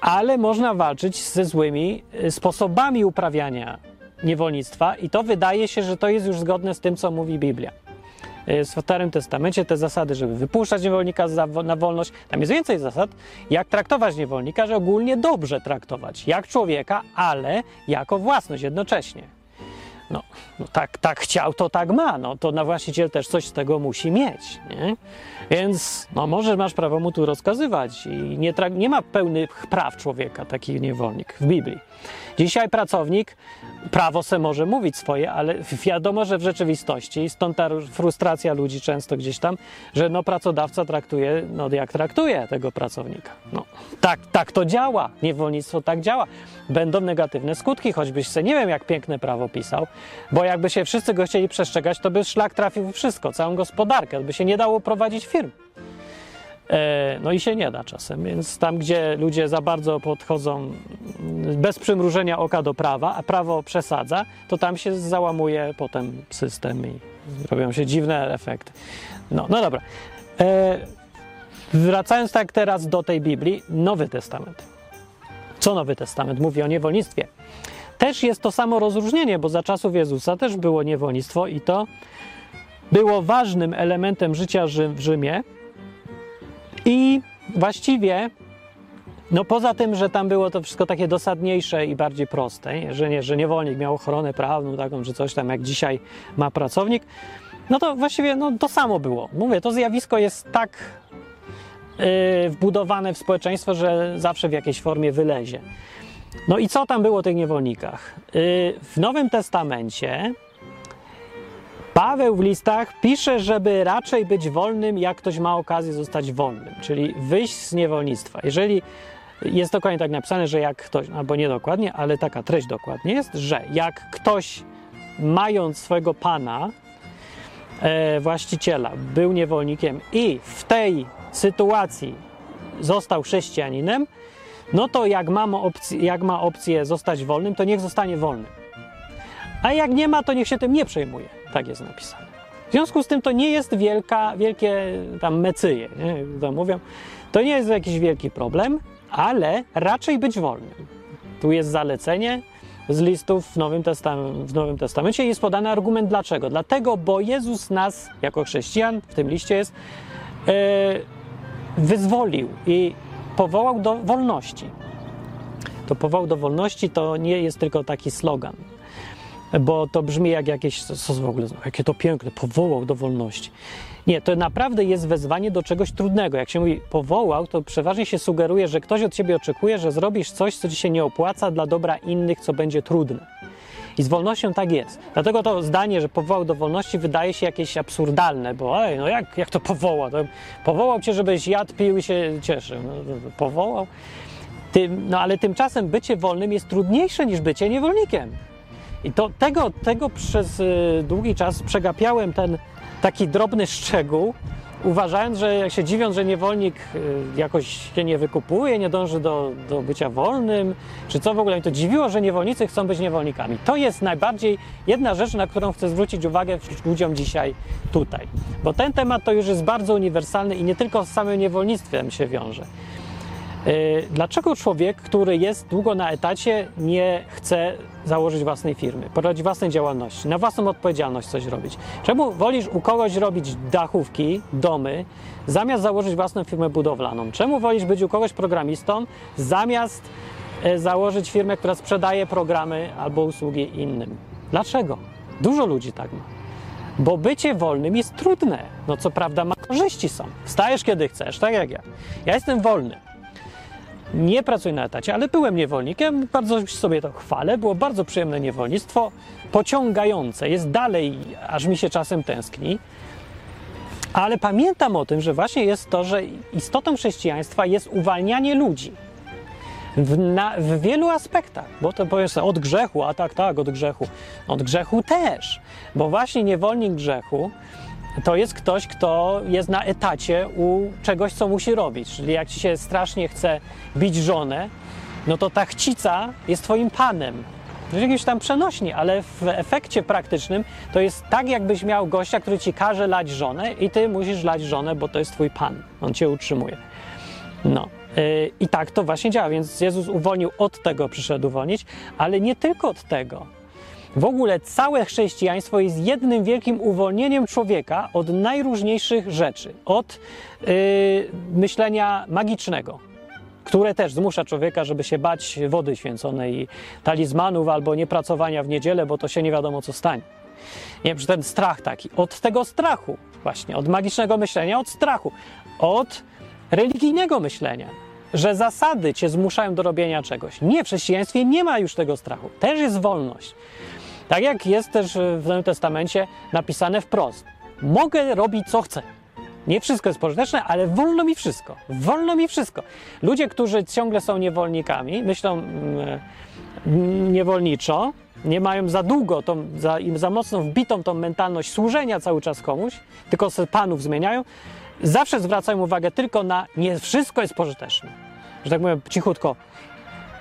Ale można walczyć ze złymi y, sposobami uprawiania niewolnictwa i to wydaje się, że to jest już zgodne z tym, co mówi Biblia. Y, W Starym Testamencie te zasady, żeby wypuszczać niewolnika na wolność, tam jest więcej zasad, jak traktować niewolnika, że ogólnie dobrze traktować, jak człowieka, ale jako własność jednocześnie. No, no tak, tak chciał, to tak ma. No, to na właściciel też coś z tego musi mieć. Nie? Więc no, może masz prawo mu tu rozkazywać i nie, nie ma pełnych praw człowieka, taki niewolnik w Biblii. Dzisiaj pracownik, prawo se może mówić swoje, ale wiadomo, że w rzeczywistości, stąd ta frustracja ludzi często gdzieś tam, że no, pracodawca traktuje, no jak traktuje tego pracownika. No, tak, tak to działa, niewolnictwo tak działa. Będą negatywne skutki, choćbyś se nie wiem jak piękne prawo pisał, bo jakby się wszyscy go chcieli przestrzegać, to by szlak trafił wszystko, całą gospodarkę, by się nie dało prowadzić firm. E, No i się nie da czasem, więc tam, gdzie ludzie za bardzo podchodzą mm, bez przymrużenia oka do prawa, a prawo przesadza, to tam się załamuje potem system i robią się dziwne efekty. No, no dobra. E, Wracając tak teraz do tej Biblii, Nowy Testament. Co Nowy Testament mówi o niewolnictwie? Też jest to samo rozróżnienie, bo za czasów Jezusa też było niewolnictwo i to było ważnym elementem życia w Rzymie. I właściwie, no poza tym, że tam było to wszystko takie dosadniejsze i bardziej proste, nie? że, nie, że niewolnik miał ochronę prawną taką, czy coś tam, jak dzisiaj ma pracownik, no to właściwie no, to samo było. Mówię, to zjawisko jest tak yy, wbudowane w społeczeństwo, że zawsze w jakiejś formie wylezie. No i co tam było o tych niewolnikach? Yy, w Nowym Testamencie Paweł w listach pisze, żeby raczej być wolnym, jak ktoś ma okazję zostać wolnym, czyli wyjść z niewolnictwa. Jeżeli jest dokładnie tak napisane, że jak ktoś, albo nie dokładnie, ale taka treść dokładnie jest, że jak ktoś mając swojego pana, e, właściciela, był niewolnikiem i w tej sytuacji został chrześcijaninem, no to jak ma, opcję, jak ma opcję zostać wolnym, to niech zostanie wolnym. A jak nie ma, to niech się tym nie przejmuje. Tak jest napisane. W związku z tym to nie jest wielka, wielkie tam mecyje, nie? to mówią. To nie jest jakiś wielki problem, ale raczej być wolnym. Tu jest zalecenie z listów w Nowym, Testam- w Nowym Testamencie i jest podany argument dlaczego. Dlatego, bo Jezus nas, jako chrześcijan, w tym liście jest, e, wyzwolił i powołał do wolności. To powołał do wolności to nie jest tylko taki slogan, bo to brzmi jak jakieś, co, w ogóle, jakie to piękne, powołał do wolności. Nie, to naprawdę jest wezwanie do czegoś trudnego. Jak się mówi powołał, to przeważnie się sugeruje, że ktoś od ciebie oczekuje, że zrobisz coś, co ci się nie opłaca dla dobra innych, co będzie trudne. I z wolnością tak jest. Dlatego to zdanie, że powołał do wolności, wydaje się jakieś absurdalne, bo ej, no jak, jak to powoła? To powołał cię, żebyś jadł, pił i się cieszył. No, to- to powołał. Tym, no ale tymczasem bycie wolnym jest trudniejsze niż bycie niewolnikiem. I to, tego, tego przez y, długi czas przegapiałem ten taki drobny szczegół, uważając, że jak się dziwią, że niewolnik y, jakoś się nie wykupuje, nie dąży do, do bycia wolnym, czy co w ogóle mi to dziwiło, że niewolnicy chcą być niewolnikami. To jest najbardziej jedna rzecz, na którą chcę zwrócić uwagę ludziom dzisiaj tutaj. Bo ten temat to już jest bardzo uniwersalny i nie tylko z samym niewolnictwem się wiąże. Y, Dlaczego człowiek, który jest długo na etacie, nie chce założyć własnej firmy, prowadzić własnej działalności, na własną odpowiedzialność coś robić? Czemu wolisz u kogoś robić dachówki, domy, zamiast założyć własną firmę budowlaną? Czemu wolisz być u kogoś programistą, zamiast e, założyć firmę, która sprzedaje programy albo usługi innym? Dlaczego? Dużo ludzi tak ma. Bo bycie wolnym jest trudne. No co prawda ma korzyści są. Wstajesz kiedy chcesz, tak jak ja. Ja jestem wolny nie pracuję na etacie, ale byłem niewolnikiem, bardzo sobie to chwalę, było bardzo przyjemne niewolnictwo, pociągające, jest dalej, aż mi się czasem tęskni. Ale pamiętam o tym, że właśnie jest to, że istotą chrześcijaństwa jest uwalnianie ludzi. W, na, w wielu aspektach, bo to powiesz sobie, od grzechu, a tak, tak, od grzechu. Od grzechu też, bo właśnie niewolnik grzechu to jest ktoś, kto jest na etacie u czegoś, co musi robić. Czyli jak ci się strasznie chce bić żonę, no to ta chcica jest twoim panem. To jest jakieś tam przenośnie, ale w efekcie praktycznym to jest tak, jakbyś miał gościa, który ci każe lać żonę i ty musisz lać żonę, bo to jest twój pan. On cię utrzymuje. No. Yy, I tak to właśnie działa, więc Jezus uwolnił od tego, przyszedł uwolnić, ale nie tylko od tego. W ogóle całe chrześcijaństwo jest jednym wielkim uwolnieniem człowieka od najróżniejszych rzeczy. Od yy, myślenia magicznego, które też zmusza człowieka, żeby się bać wody święconej i talizmanów albo niepracowania w niedzielę, bo to się nie wiadomo, co stanie. Nie wiem, ten strach taki. Od tego strachu, właśnie, od magicznego myślenia, od strachu, od religijnego myślenia, że zasady cię zmuszają do robienia czegoś. Nie, w chrześcijaństwie nie ma już tego strachu. Też jest wolność. Tak jak jest też w Nowym Testamencie napisane wprost. Mogę robić co chcę. Nie wszystko jest pożyteczne, ale wolno mi wszystko. Wolno mi wszystko. Ludzie, którzy ciągle są niewolnikami, myślą mm, niewolniczo, nie mają za długo, tą, za, im za mocno wbitą tą mentalność służenia cały czas komuś, tylko panów zmieniają, zawsze zwracają uwagę tylko na nie wszystko jest pożyteczne. Że tak powiem cichutko,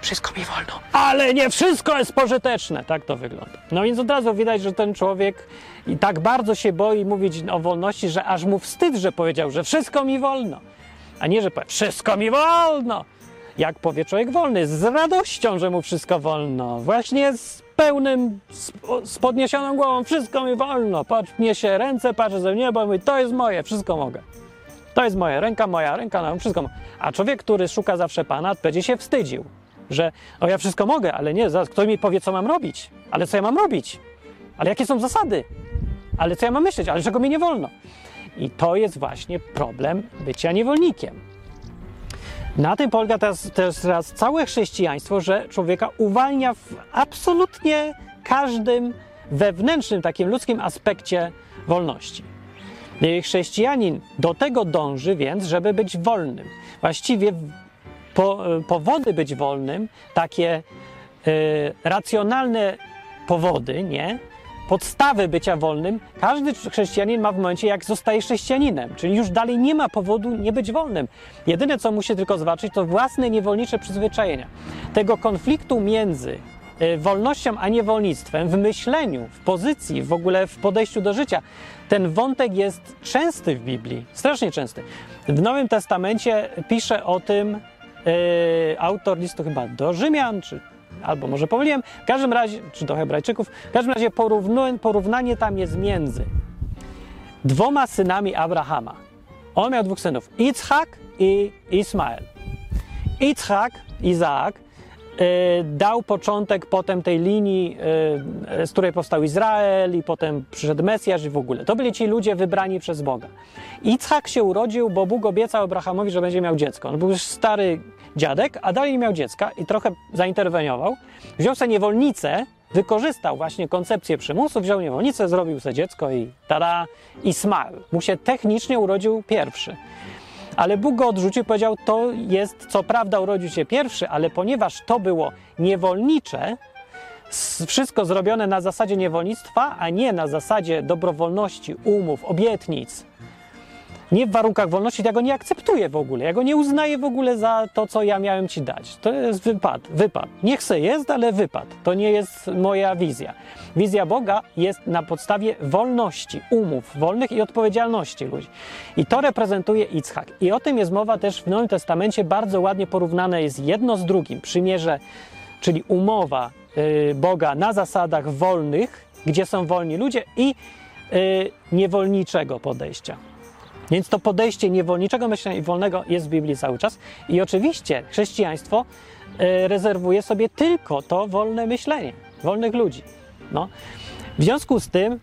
wszystko mi wolno, ale nie wszystko jest pożyteczne. Tak to wygląda. No więc od razu widać, że ten człowiek i tak bardzo się boi mówić o wolności, że aż mu wstyd, że powiedział, że wszystko mi wolno. A nie, że powie, wszystko mi wolno. Jak powie człowiek wolny, z radością, że mu wszystko wolno. Właśnie z pełnym, z, z podniesioną głową, wszystko mi wolno. Patrz, się ręce, patrzę ze niebo i mówi, to jest moje, wszystko mogę. To jest moja ręka, moja ręka, no, wszystko. A człowiek, który szuka zawsze Pana, będzie się wstydził że o ja wszystko mogę, ale nie, zaraz ktoś mi powie, co mam robić. Ale co ja mam robić? Ale jakie są zasady? Ale co ja mam myśleć? Ale czego mi nie wolno? I to jest właśnie problem bycia niewolnikiem. Na tym polega teraz, teraz całe chrześcijaństwo, że człowieka uwalnia w absolutnie każdym wewnętrznym, takim ludzkim aspekcie wolności. Chrześcijanin do tego dąży więc, żeby być wolnym. Właściwie po, powody być wolnym, takie y, racjonalne powody, nie? Podstawy bycia wolnym, każdy chrześcijanin ma w momencie, jak zostaje chrześcijaninem, czyli już dalej nie ma powodu nie być wolnym. Jedyne, co musi tylko zobaczyć, to własne niewolnicze przyzwyczajenia. Tego konfliktu między wolnością a niewolnictwem w myśleniu, w pozycji, w ogóle w podejściu do życia. Ten wątek jest częsty w Biblii, strasznie częsty. W Nowym Testamencie pisze o tym yy, autor listu chyba do Rzymian, czy albo może pomyliłem, w każdym razie, czy do Hebrajczyków, w każdym razie porównanie tam jest między dwoma synami Abrahama. On miał dwóch synów, Itzhak i Ismael. Itzhak, Izaak, Y, dał początek potem tej linii, y, z której powstał Izrael i potem przyszedł Mesjasz i w ogóle. To byli ci ludzie wybrani przez Boga. Itzhak się urodził, bo Bóg obiecał Abrahamowi, że będzie miał dziecko. On był już stary dziadek, a dalej nie miał dziecka i trochę zainterweniował. Wziął sobie niewolnicę, wykorzystał właśnie koncepcję przymusu, wziął niewolnicę, zrobił sobie dziecko i tada, Ismael. Mu się technicznie urodził pierwszy. Ale Bóg go odrzucił powiedział: To jest, co prawda, urodził się pierwszy, ale ponieważ to było niewolnicze, wszystko zrobione na zasadzie niewolnictwa, a nie na zasadzie dobrowolności, umów, obietnic, nie w warunkach wolności, ja go nie akceptuję w ogóle. Ja go nie uznaję w ogóle za to, co ja miałem ci dać. To jest wypad, wypad. Niech se jest, ale wypad. To nie jest moja wizja. Wizja Boga jest na podstawie wolności, umów wolnych i odpowiedzialności ludzi. I to reprezentuje Itzhak. I o tym jest mowa też w Nowym Testamencie. Bardzo ładnie porównane jest jedno z drugim. Przymierze, czyli umowa yy, Boga na zasadach wolnych, gdzie są wolni ludzie i yy, niewolniczego podejścia. Więc to podejście niewolniczego myślenia i wolnego jest w Biblii cały czas. I oczywiście chrześcijaństwo e, rezerwuje sobie tylko to wolne myślenie, wolnych ludzi. No. W związku z tym,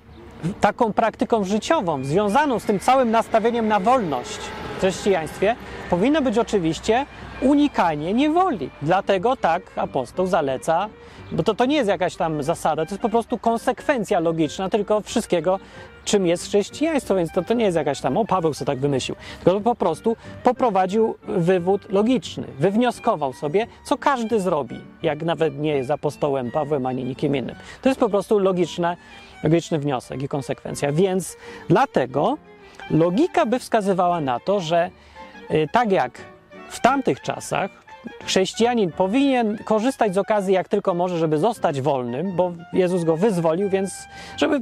taką praktyką życiową, związaną z tym całym nastawieniem na wolność w chrześcijaństwie, powinno być oczywiście unikanie niewoli. Dlatego tak apostoł zaleca, bo to, to nie jest jakaś tam zasada, to jest po prostu konsekwencja logiczna tylko wszystkiego, czym jest chrześcijaństwo, więc to, to nie jest jakaś tam, o Paweł sobie tak wymyślił, tylko po prostu poprowadził wywód logiczny, wywnioskował sobie, co każdy zrobi, jak nawet nie jest apostołem Pawłem ani nikim innym. To jest po prostu logiczne, logiczny wniosek i konsekwencja, więc dlatego logika by wskazywała na to, że y, tak jak w tamtych czasach chrześcijanin powinien korzystać z okazji jak tylko może, żeby zostać wolnym, bo Jezus go wyzwolił, więc żeby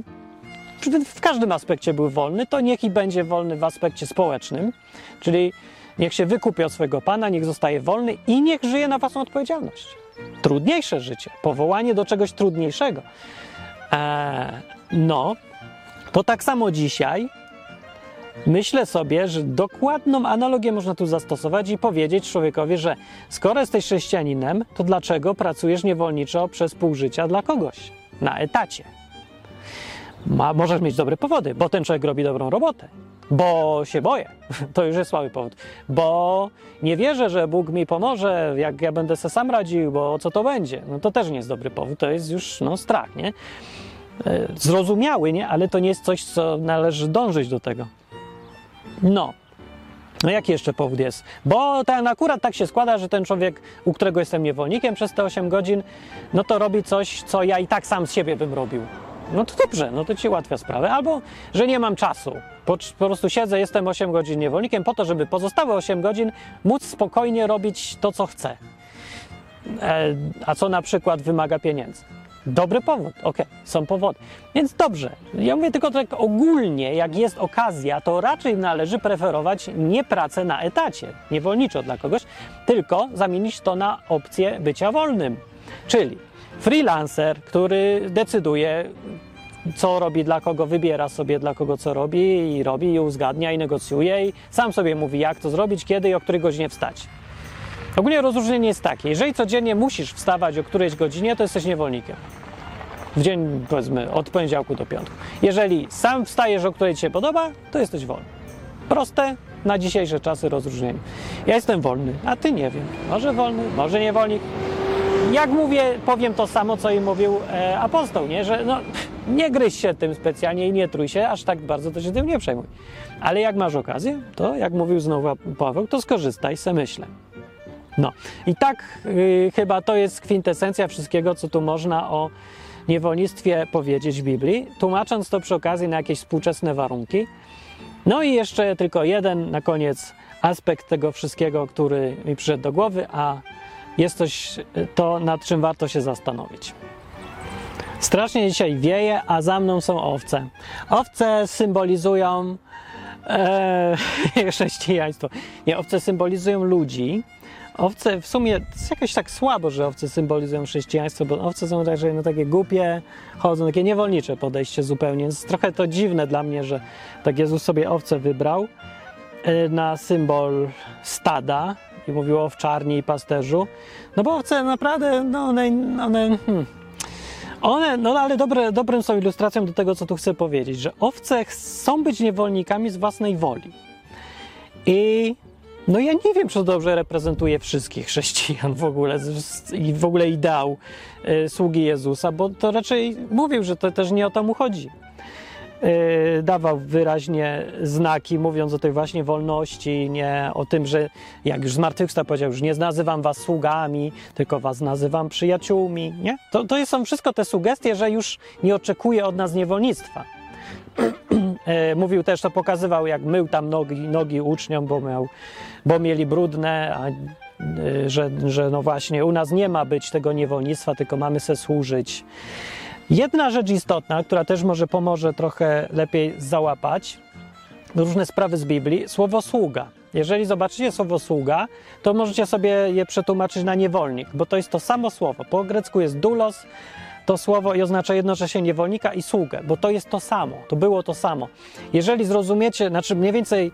w każdym aspekcie był wolny, to niech i będzie wolny w aspekcie społecznym, czyli niech się wykupi od swojego Pana, niech zostaje wolny i niech żyje na własną odpowiedzialność. Trudniejsze życie, powołanie do czegoś trudniejszego. Eee, no, to tak samo dzisiaj myślę sobie, że dokładną analogię można tu zastosować i powiedzieć człowiekowi, że skoro jesteś chrześcijaninem, to dlaczego pracujesz niewolniczo przez pół życia dla kogoś na etacie? Ma, możesz mieć dobre powody, bo ten człowiek robi dobrą robotę, bo się boję, to już jest słaby powód, bo nie wierzę, że Bóg mi pomoże, jak ja będę se sam radził, bo co to będzie? No to też nie jest dobry powód, to jest już no, strach, nie? E, zrozumiały, nie? Ale to nie jest coś, co należy dążyć do tego. No. No jaki jeszcze powód jest? Bo ten akurat tak się składa, że ten człowiek, u którego jestem niewolnikiem przez te 8 godzin, no to robi coś, co ja i tak sam z siebie bym robił. No to dobrze, no to ci ułatwia sprawę. Albo, że nie mam czasu. Po, po, prostu siedzę, jestem 8 godzin niewolnikiem po to, żeby pozostałe 8 godzin móc spokojnie robić to, co chcę. E, a co na przykład wymaga pieniędzy. Dobry powód, ok, są powody. Więc dobrze. Ja mówię tylko tak ogólnie, jak jest okazja, to raczej należy preferować nie pracę na etacie, niewolniczo dla kogoś, tylko zamienić to na opcję bycia wolnym. Czyli freelancer, który decyduje, co robi dla kogo, wybiera sobie dla kogo co robi i robi i uzgadnia i negocjuje i sam sobie mówi, jak to zrobić, kiedy i o której godzinie wstać. Ogólnie rozróżnienie jest takie, jeżeli codziennie musisz wstawać o którejś godzinie, to jesteś niewolnikiem. W dzień, powiedzmy, od poniedziałku do piątku. Jeżeli sam wstajesz, o której ci się podoba, to jesteś wolny. Proste, na dzisiejsze czasy rozróżnienie. Ja jestem wolny, a ty nie wiem. Może wolny, może niewolnik. Jak mówię, powiem to samo, co i mówił e, apostoł, nie? że no, nie gryź się tym specjalnie i nie trój się, aż tak bardzo to się tym nie przejmuj. Ale jak masz okazję, to jak mówił znowu Paweł, to skorzystaj, se myślę. No i tak y, chyba to jest kwintesencja wszystkiego, co tu można o niewolnictwie powiedzieć w Biblii, tłumacząc to przy okazji na jakieś współczesne warunki. No i jeszcze tylko jeden na koniec aspekt tego wszystkiego, który mi przyszedł do głowy, a jest coś to, nad czym warto się zastanowić. Strasznie dzisiaj wieje, a za mną są owce. Owce symbolizują e, chrześcijaństwo. Nie, owce symbolizują ludzi, Owce w sumie jest jakoś tak słabo, że owce symbolizują chrześcijaństwo, bo owce są także no, takie głupie, chodzą, takie niewolnicze podejście zupełnie. Jest trochę to dziwne dla mnie, że tak Jezus sobie owce wybrał e, na symbol stada i mówił o owczarni i pasterzu. No bo owce naprawdę, no one, one hmm, one, no ale dobre, dobrym są ilustracją do tego, co tu chcę powiedzieć, że owce chcą być niewolnikami z własnej woli. I no ja nie wiem, czy dobrze reprezentuje wszystkich chrześcijan w ogóle i w ogóle ideał y, sługi Jezusa, bo to raczej mówił, że to też nie o to mu chodzi. Y, dawał wyraźnie znaki, mówiąc o tej właśnie wolności, nie o tym, że jak już zmartwychwstał powiedział, już nie nazywam was sługami, tylko was nazywam przyjaciółmi, nie? To, to są wszystko te sugestie, że już nie oczekuje od nas niewolnictwa. E, mówił też, to pokazywał, jak mył tam nogi, nogi uczniom, bo, miał, bo mieli brudne, a, e, że, że no właśnie u nas nie ma być tego niewolnictwa, tylko mamy se służyć. Jedna rzecz istotna, która też może pomoże trochę lepiej załapać różne sprawy z Biblii, słowo sługa. Jeżeli zobaczycie słowo sługa, to możecie sobie je przetłumaczyć na niewolnik, bo to jest to samo słowo. Po grecku jest doulos, to słowo i oznacza jednocześnie niewolnika i sługę, bo to jest to samo, to było to samo. Jeżeli zrozumiecie, znaczy mniej więcej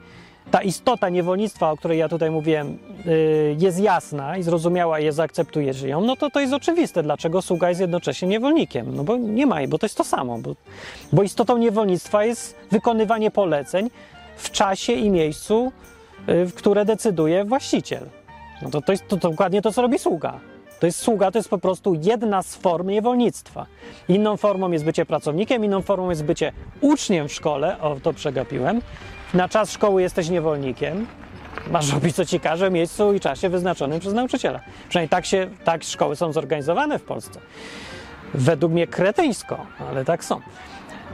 ta istota niewolnictwa, o której ja tutaj mówiłem, yy, jest jasna i zrozumiała i je zaakceptujecie ją, no to to jest oczywiste, dlaczego sługa jest jednocześnie niewolnikiem. No bo nie ma jej, bo to jest to samo. Bo, bo istotą niewolnictwa jest wykonywanie poleceń w czasie i miejscu, yy, w które decyduje właściciel. No to, to jest to, to dokładnie to, co robi sługa. To jest sługa, to jest po prostu jedna z form niewolnictwa. Inną formą jest bycie pracownikiem, inną formą jest bycie uczniem w szkole, o to przegapiłem. Na czas szkoły jesteś niewolnikiem, masz robić co ci każe w miejscu i czasie wyznaczonym przez nauczyciela. Przynajmniej tak, się, tak szkoły są zorganizowane w Polsce. Według mnie kretyńsko, ale tak są.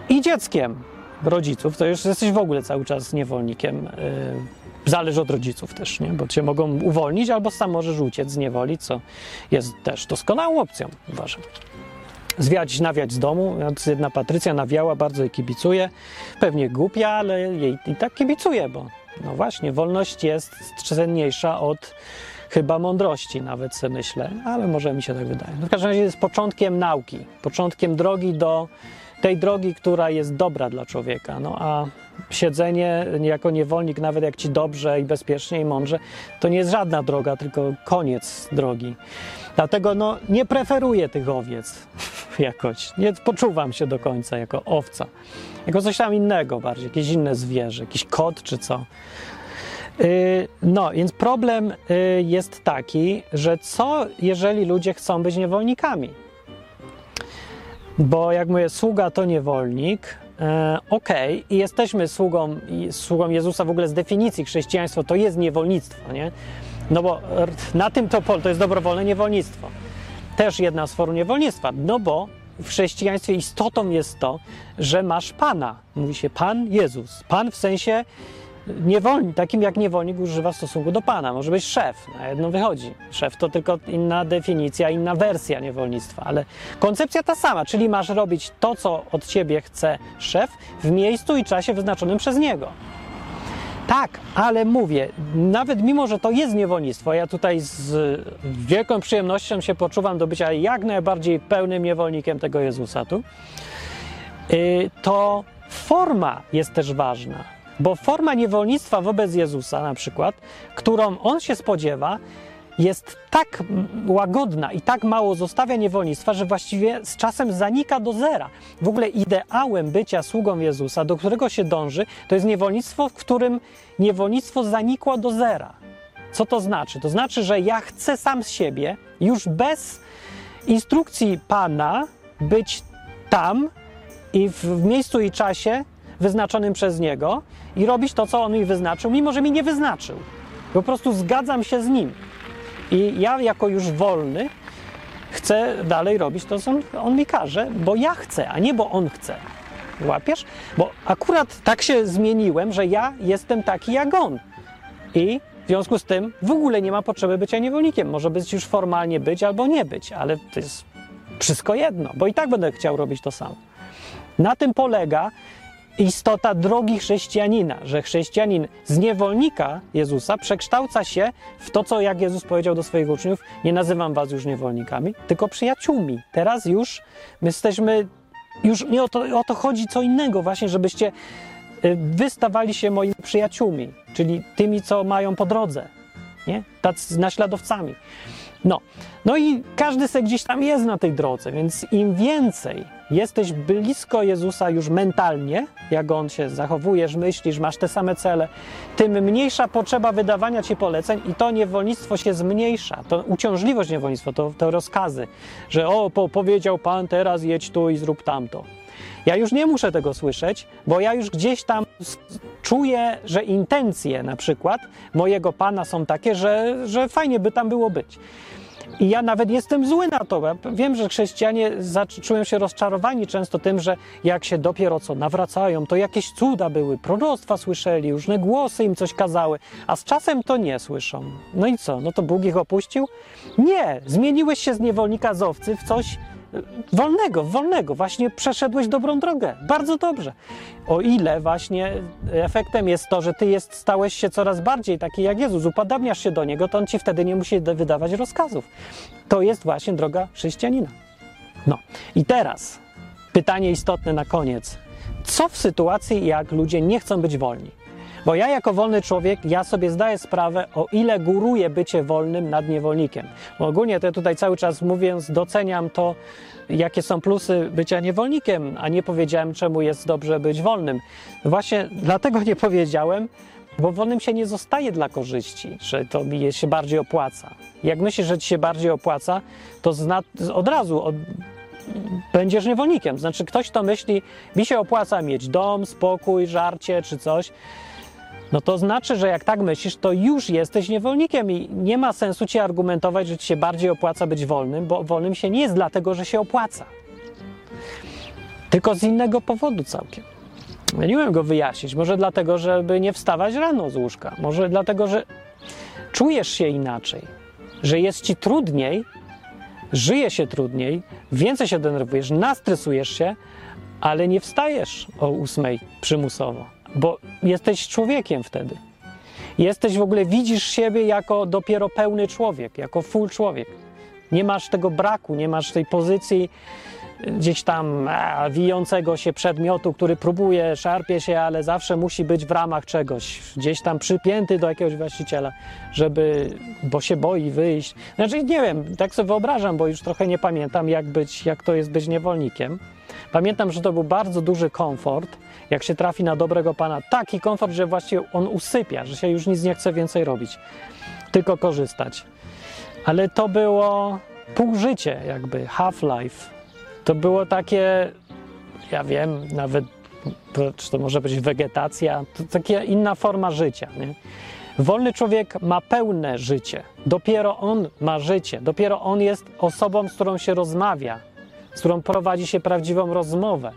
I dzieckiem rodziców, to już jesteś w ogóle cały czas niewolnikiem. Yy, zależy od rodziców też, nie? bo cię mogą uwolnić, albo sam możesz uciec z niewoli, co jest też doskonałą opcją, uważam. Zwiać, nawiać z domu. Jedna Patrycja nawiała, bardzo jej kibicuje. Pewnie głupia, ale jej i tak kibicuje, bo no właśnie, wolność jest cenniejsza od chyba mądrości, nawet sobie myślę, ale może mi się tak wydaje. W każdym razie jest początkiem nauki, początkiem drogi do tej drogi, która jest dobra dla człowieka. No a siedzenie jako niewolnik, nawet jak ci dobrze i bezpiecznie i mądrze, to nie jest żadna droga, tylko koniec drogi. Dlatego no, nie preferuję tych owiec jakoś. Nie poczuwam się do końca jako owca. Jako coś tam innego bardziej, jakieś inne zwierzę, jakiś kot czy co. Yy, no, więc problem yy, jest taki, że co jeżeli ludzie chcą być niewolnikami? Bo jak mówię, sługa to niewolnik, e, okay. i jesteśmy sługą, sługą Jezusa w ogóle z definicji chrześcijaństwo to jest niewolnictwo, nie? No bo na tym to polu to jest dobrowolne niewolnictwo. Też jedna z form niewolnictwa, no bo w chrześcijaństwie istotą jest to, że masz Pana. Mówi się Pan Jezus. Pan w sensie niewolnik, takim jak niewolnik używa w stosunku do Pana. Może być szef, na jedno wychodzi. Szef to tylko inna definicja, inna wersja niewolnictwa, ale koncepcja ta sama, czyli masz robić to, co od ciebie chce szef w miejscu i czasie wyznaczonym przez niego. Tak, ale mówię, nawet mimo, że to jest niewolnictwo, ja tutaj z wielką przyjemnością się poczuwam do bycia jak najbardziej pełnym niewolnikiem tego Jezusa tu, y, to forma jest też ważna. Bo forma niewolnictwa wobec Jezusa, na przykład, którą on się spodziewa, jest tak łagodna i tak mało zostawia niewolnictwa, że właściwie z czasem zanika do zera. W ogóle ideałem bycia sługą Jezusa, do którego się dąży, to jest niewolnictwo, w którym niewolnictwo zanikło do zera. Co to znaczy? To znaczy, że ja chcę sam z siebie, już bez instrukcji Pana, być tam i w miejscu i czasie wyznaczonym przez Niego i robić to, co On mi wyznaczył, mimo że mi nie wyznaczył. Po prostu zgadzam się z Nim. I ja, jako już wolny, chcę dalej robić to, co on, mi każe, bo ja chcę, a nie bo on chce. Łapiesz? Bo akurat tak się zmieniłem, że ja jestem taki jak on. I w związku z tym w ogóle nie ma potrzeby bycia niewolnikiem. Może być już formalnie być albo nie być, ale to jest wszystko jedno, bo i tak będę chciał robić to samo. Na tym polega istota drogi chrześcijanina, że chrześcijanin z niewolnika Jezusa przekształca się w to, co jak Jezus powiedział do swoich uczniów, nie nazywam was już niewolnikami, tylko przyjaciółmi. Teraz już my jesteśmy, już nie o to, o to chodzi co innego właśnie, żebyście y, wystawali się moimi przyjaciółmi, czyli tymi, co mają po drodze, nie? Tacy naśladowcami. No, no i każdy se gdzieś tam jest na tej drodze, więc im więcej jesteś blisko Jezusa już mentalnie, jak On się zachowujesz, myślisz, masz te same cele, tym mniejsza potrzeba wydawania Ci poleceń i to niewolnictwo się zmniejsza, to uciążliwość niewolnictwa, to, to rozkazy, że o, po, powiedział Pan, teraz jedź tu i zrób tamto. Ja już nie muszę tego słyszeć, bo ja już gdzieś tam czuję, że intencje na przykład mojego Pana są takie, że, że fajnie by tam było być. I ja nawet jestem zły na to. Wiem, że chrześcijanie czują się rozczarowani często tym, że jak się dopiero co nawracają, to jakieś cuda były, proroctwa słyszeli, różne głosy im coś kazały, a z czasem to nie słyszą. No i co? No to Bóg ich opuścił? Nie! Zmieniłeś się z niewolnika z owcy w coś wolnego, wolnego. Właśnie przeszedłeś dobrą drogę. Bardzo dobrze. O ile właśnie efektem jest to, że ty jest, stałeś się coraz bardziej taki jak Jezus, upadabniasz się do Niego, to On ci wtedy nie musi wydawać rozkazów. To jest właśnie droga chrześcijanina. No i teraz pytanie istotne na koniec. Co w sytuacji, jak ludzie nie chcą być wolni? Bo ja jako wolny człowiek, ja sobie zdaję sprawę, o ile góruje bycie wolnym nad niewolnikiem. Bo ogólnie to ja tutaj cały czas mówiąc, doceniam to, jakie są plusy bycia niewolnikiem, a nie powiedziałem, czemu jest dobrze być wolnym. Właśnie dlatego nie powiedziałem, Bo wolnym się nie zostaje dla korzyści, że to mi się bardziej opłaca. Jak myślisz, że ci się bardziej opłaca, to zna, od razu od, będziesz niewolnikiem. Znaczy, ktoś, kto myśli, mi się opłaca mieć dom, spokój, żarcie czy coś, no to znaczy, że jak tak myślisz, to już jesteś niewolnikiem i nie ma sensu ci argumentować, że ci się bardziej opłaca być wolnym, bo wolnym się nie jest dlatego, że się opłaca. Tylko z innego powodu całkiem. Umiem go wyjaśnić. Może dlatego, żeby nie wstawać rano z łóżka. Może dlatego, że czujesz się inaczej. Że jest ci trudniej, żyje się trudniej, więcej się denerwujesz, nastresujesz się, ale nie wstajesz o ósmej przymusowo, bo jesteś człowiekiem wtedy. Jesteś w ogóle, widzisz siebie jako dopiero pełny człowiek, jako full człowiek. Nie masz tego braku, nie masz tej pozycji gdzieś tam a, wijącego się przedmiotu, który próbuje, szarpie się, ale zawsze musi być w ramach czegoś, gdzieś tam przypięty do jakiegoś właściciela, żeby, bo się boi wyjść. Znaczy, nie wiem, tak sobie wyobrażam, bo już trochę nie pamiętam, jak, być, jak to jest być niewolnikiem. Pamiętam, że to był bardzo duży komfort, jak się trafi na dobrego pana. Taki komfort, że właściwie on usypia, że się już nic nie chce więcej robić, tylko korzystać. Ale to było pół życie, jakby half-life to było takie, ja wiem, nawet, czy to może być wegetacja, to taka inna forma życia. Nie? Wolny człowiek ma pełne życie. Dopiero on ma życie. Dopiero on jest osobą, z którą się rozmawia, z którą prowadzi się prawdziwą rozmowę.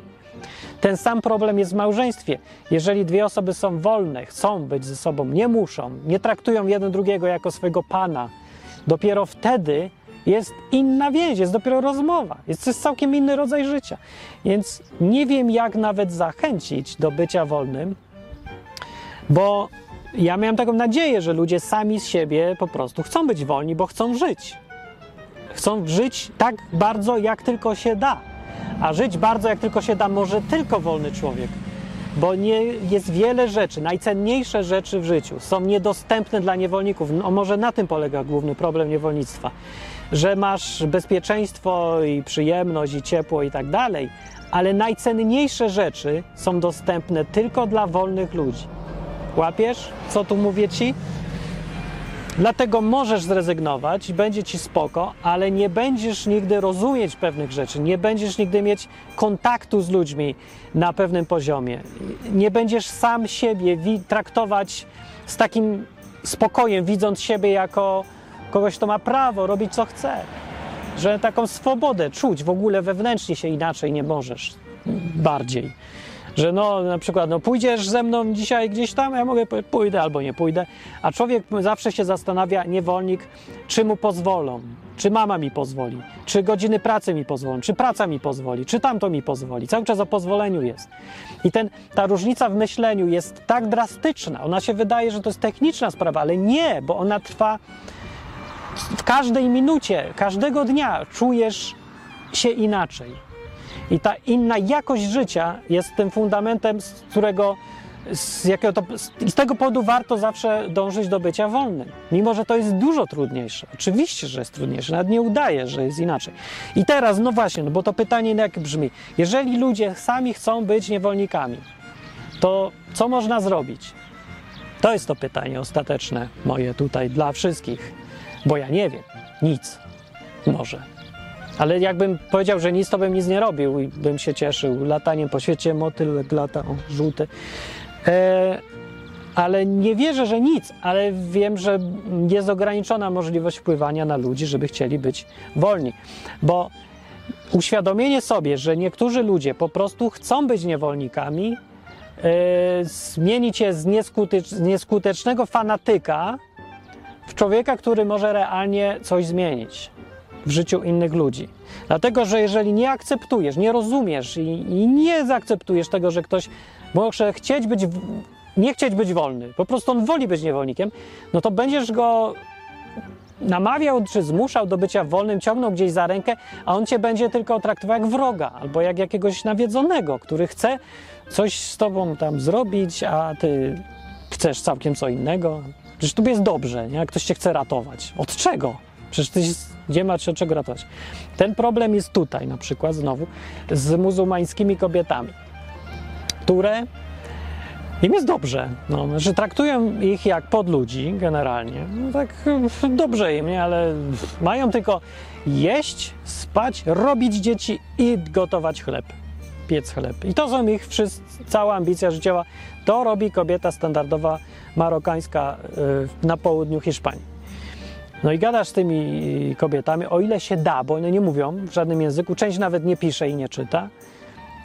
Ten sam problem jest w małżeństwie. Jeżeli dwie osoby są wolne, chcą być ze sobą, nie muszą, nie traktują jeden drugiego jako swojego pana, dopiero wtedy jest inna więź, jest dopiero rozmowa. Jest to jest całkiem inny rodzaj życia. Więc nie wiem, jak nawet zachęcić do bycia wolnym, bo ja miałem taką nadzieję, że ludzie sami z siebie po prostu chcą być wolni, bo chcą żyć. Chcą żyć tak bardzo, jak tylko się da. A żyć bardzo, jak tylko się da, może tylko wolny człowiek bo nie, jest wiele rzeczy, najcenniejsze rzeczy w życiu są niedostępne dla niewolników. No może na tym polega główny problem niewolnictwa że masz bezpieczeństwo i przyjemność i ciepło i tak dalej, ale najcenniejsze rzeczy są dostępne tylko dla wolnych ludzi. Łapiesz, co tu mówię ci? Dlatego możesz zrezygnować, będzie ci spoko, ale nie będziesz nigdy rozumieć pewnych rzeczy, nie będziesz nigdy mieć kontaktu z ludźmi na pewnym poziomie. Nie będziesz sam siebie traktować z takim spokojem, widząc siebie jako kogoś, kto ma prawo robić co chce, że taką swobodę czuć w ogóle wewnętrznie się inaczej nie możesz, bardziej. Że no na przykład, no pójdziesz ze mną dzisiaj gdzieś tam, ja mogę pójdę albo nie pójdę, a człowiek zawsze się zastanawia, niewolnik, czy mu pozwolą, czy mama mi pozwoli, czy godziny pracy mi pozwolą, czy praca mi pozwoli, czy tamto mi pozwoli. Cały czas o pozwoleniu jest. I ten, ta różnica w myśleniu jest tak drastyczna. Ona się wydaje, że to jest techniczna sprawa, ale nie, bo ona trwa w każdej minucie, każdego dnia czujesz się inaczej. I ta inna jakość życia jest tym fundamentem, z którego z, jakiego to, z tego powodu warto zawsze dążyć do bycia wolnym. Mimo, że to jest dużo trudniejsze. Oczywiście, że jest trudniejsze. Nawet nie udaje, że jest inaczej. I teraz, no właśnie, no bo to pytanie jak brzmi. Jeżeli ludzie sami chcą być niewolnikami, to co można zrobić? To jest to pytanie ostateczne moje tutaj dla wszystkich. Bo ja nie wiem. Nic. Może. Ale jakbym powiedział, że nic, to bym nic nie robił i bym się cieszył lataniem po świecie, motyl lata, o, żółty. E, ale nie wierzę, że nic, ale wiem, że jest ograniczona możliwość wpływania na ludzi, żeby chcieli być wolni. Bo uświadomienie sobie, że niektórzy ludzie po prostu chcą być niewolnikami, e, zmienić je z, nieskutecz, z nieskutecznego fanatyka w człowieka, który może realnie coś zmienić w życiu innych ludzi. Dlatego, że jeżeli nie akceptujesz, nie rozumiesz i, i nie zaakceptujesz tego, że ktoś może chcieć być, nie chcieć być wolny, po prostu on woli być niewolnikiem, no to będziesz go namawiał czy zmuszał do bycia wolnym, ciągnął gdzieś za rękę, a on cię będzie tylko traktował jak wroga albo jak jakiegoś nawiedzonego, który chce coś z tobą tam zrobić, a ty chcesz całkiem co innego. Przecież tu jest dobrze, nie? ktoś cię chce ratować. Od czego? Przecież ty nie ma się czego ratować. Ten problem jest tutaj na przykład znowu z muzułmańskimi kobietami, które Im jest dobrze, no, że traktują ich jak podludzi generalnie. No, tak dobrze im, nie? Ale mają tylko jeść, spać, robić dzieci i gotować chleb, piec chleb. I to są ich wszyscy, cała ambicja życiowa. To robi kobieta standardowa marokańska y, na południu Hiszpanii. No i gadasz z tymi kobietami, o ile się da, bo one nie mówią w żadnym języku, część nawet nie pisze i nie czyta.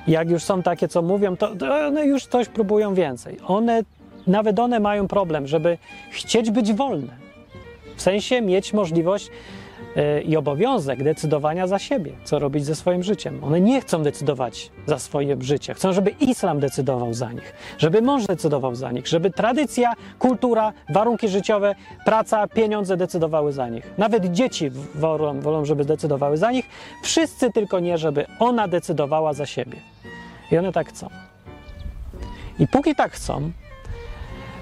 Jak już są takie, co mówią, to, to one już coś próbują więcej. One, nawet one mają problem, żeby chcieć być wolne. W sensie mieć możliwość i obowiązek decydowania za siebie, co robić ze swoim życiem. One nie chcą decydować za swoje życie. Chcą, żeby islam decydował za nich, żeby mąż decydował za nich, żeby tradycja, kultura, warunki życiowe, praca, pieniądze decydowały za nich. Nawet dzieci wolą, wolą żeby decydowały za nich. Wszyscy tylko nie, żeby ona decydowała za siebie. I one tak chcą. I póki tak chcą,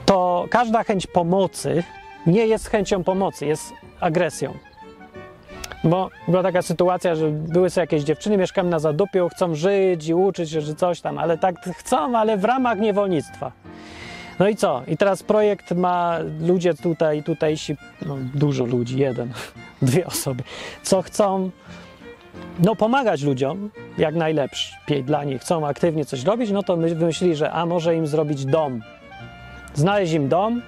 to każda chęć pomocy nie jest chęcią pomocy, jest agresją. Bo była taka sytuacja, że były sobie jakieś dziewczyny, mieszkam na zadupiu, chcą żyć i uczyć się, że coś tam, ale tak chcą, ale w ramach niewolnictwa. No i co? I teraz projekt ma ludzie tutaj, tutejsi, no dużo ludzi, jeden, dwie osoby, co chcą no, pomagać ludziom jak najlepiej dla nich, chcą aktywnie coś robić, no to my wymyślili, że a może im zrobić dom. Znaleźć im dom,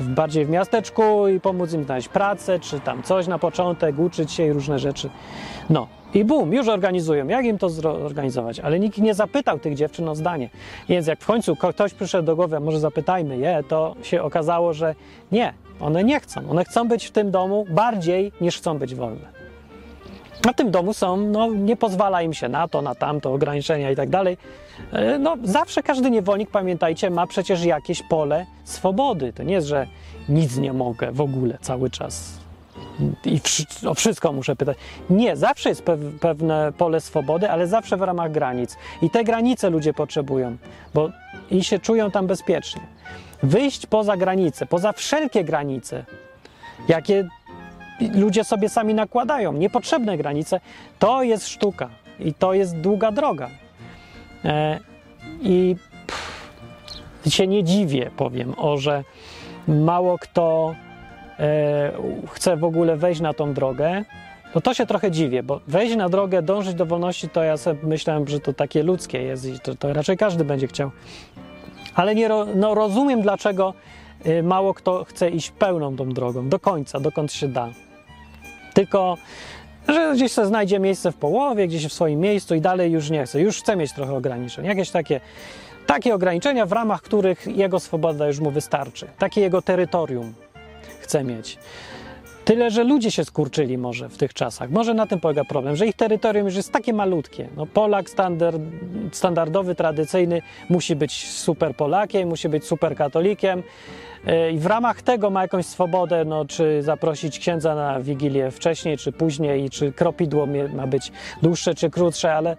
bardziej w miasteczku i pomóc im znaleźć pracę, czy tam coś na początek, uczyć się i różne rzeczy. No i bum, już organizują. Jak im to zorganizować? Ale nikt nie zapytał tych dziewczyn o zdanie. Więc jak w końcu ktoś przyszedł do głowy, może zapytajmy je, to się okazało, że nie, one nie chcą. One chcą być w tym domu bardziej niż chcą być wolne. Na tym domu są, no nie pozwala im się na to, na tamto, ograniczenia i tak dalej. E, no zawsze każdy niewolnik, pamiętajcie, ma przecież jakieś pole swobody. To nie jest, że nic nie mogę w ogóle cały czas i o wszystko muszę pytać. Nie, zawsze jest pewne pole swobody, ale zawsze w ramach granic. I te granice ludzie potrzebują, bo i się czują tam bezpiecznie. Wyjść poza granice, poza wszelkie granice, jakie ludzie sobie sami nakładają, niepotrzebne granice, to jest sztuka i to jest długa droga. E, I pff, się nie dziwię, powiem, o, że mało kto e, chce w ogóle wejść na tą drogę. No to się trochę dziwię, bo wejść na drogę, dążyć do wolności, to ja sobie myślałem, że to takie ludzkie jest i to, to raczej każdy będzie chciał. Ale nie no, rozumiem, dlaczego mało kto chce iść pełną tą drogą, do końca, dokąd się da. Tylko, że gdzieś sobie znajdzie miejsce w połowie, gdzieś w swoim miejscu i dalej już nie chce. Już chce mieć trochę ograniczeń. Jakieś takie, takie ograniczenia, w ramach których jego swoboda już mu wystarczy. Takie jego terytorium chce mieć. Tyle, że ludzie się skurczyli może w tych czasach. Może na tym polega problem, że ich terytorium już jest takie malutkie. No, Polak standard, standardowy, tradycyjny musi być super Polakiem, musi być super katolikiem e, i w ramach tego ma jakąś swobodę, no, czy zaprosić księdza na wigilię wcześniej, czy później, czy kropidło ma być dłuższe, czy krótsze, ale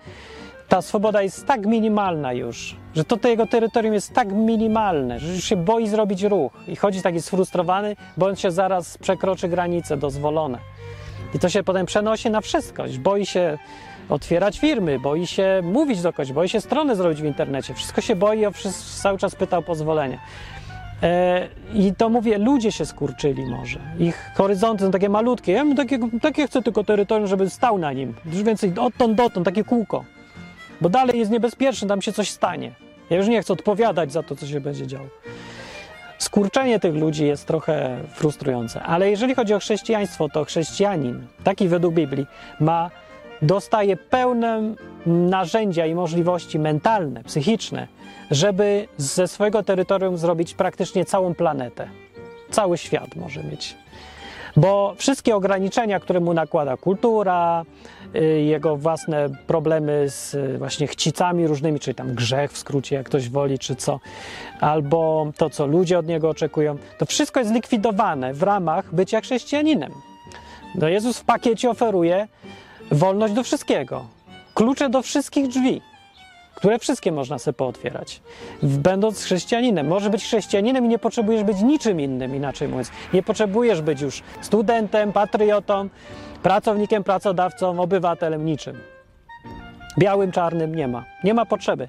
ta swoboda jest tak minimalna już, że to, jego terytorium jest tak minimalne, że już się boi zrobić ruch i chodzi taki sfrustrowany, on się zaraz przekroczy granice dozwolone. I to się potem przenosi na wszystko. Boi się otwierać firmy, boi się mówić do kogoś, boi się strony zrobić w internecie. Wszystko się boi, o wszystko, cały czas pyta o pozwolenie. E, I to mówię, ludzie się skurczyli może. Ich horyzonty są takie malutkie. Ja bym takie, takie chcę tylko terytorium, żeby stał na nim. Już więcej odtąd dotąd, takie kółko bo dalej jest niebezpieczne, tam się coś stanie. Ja już nie chcę odpowiadać za to, co się będzie działo. Skurczenie tych ludzi jest trochę frustrujące, ale jeżeli chodzi o chrześcijaństwo, to chrześcijanin, taki według Biblii, ma, dostaje pełne narzędzia i możliwości mentalne, psychiczne, żeby ze swojego terytorium zrobić praktycznie całą planetę. Cały świat może mieć. Bo wszystkie ograniczenia, które mu nakłada kultura, jego własne problemy z y, właśnie chcicami różnymi, czyli tam grzech w skrócie, jak ktoś woli, czy co, albo to, co ludzie od niego oczekują, to wszystko jest likwidowane w ramach bycia chrześcijaninem. No Jezus w pakiecie oferuje wolność do wszystkiego, klucze do wszystkich drzwi które wszystkie można sobie pootwierać. Będąc chrześcijaninem, może być chrześcijaninem i nie potrzebujesz być niczym innym, inaczej mówiąc. Nie potrzebujesz być już studentem, patriotą, pracownikiem, pracodawcą, obywatelem, niczym. Białym, czarnym nie ma. Nie ma potrzeby.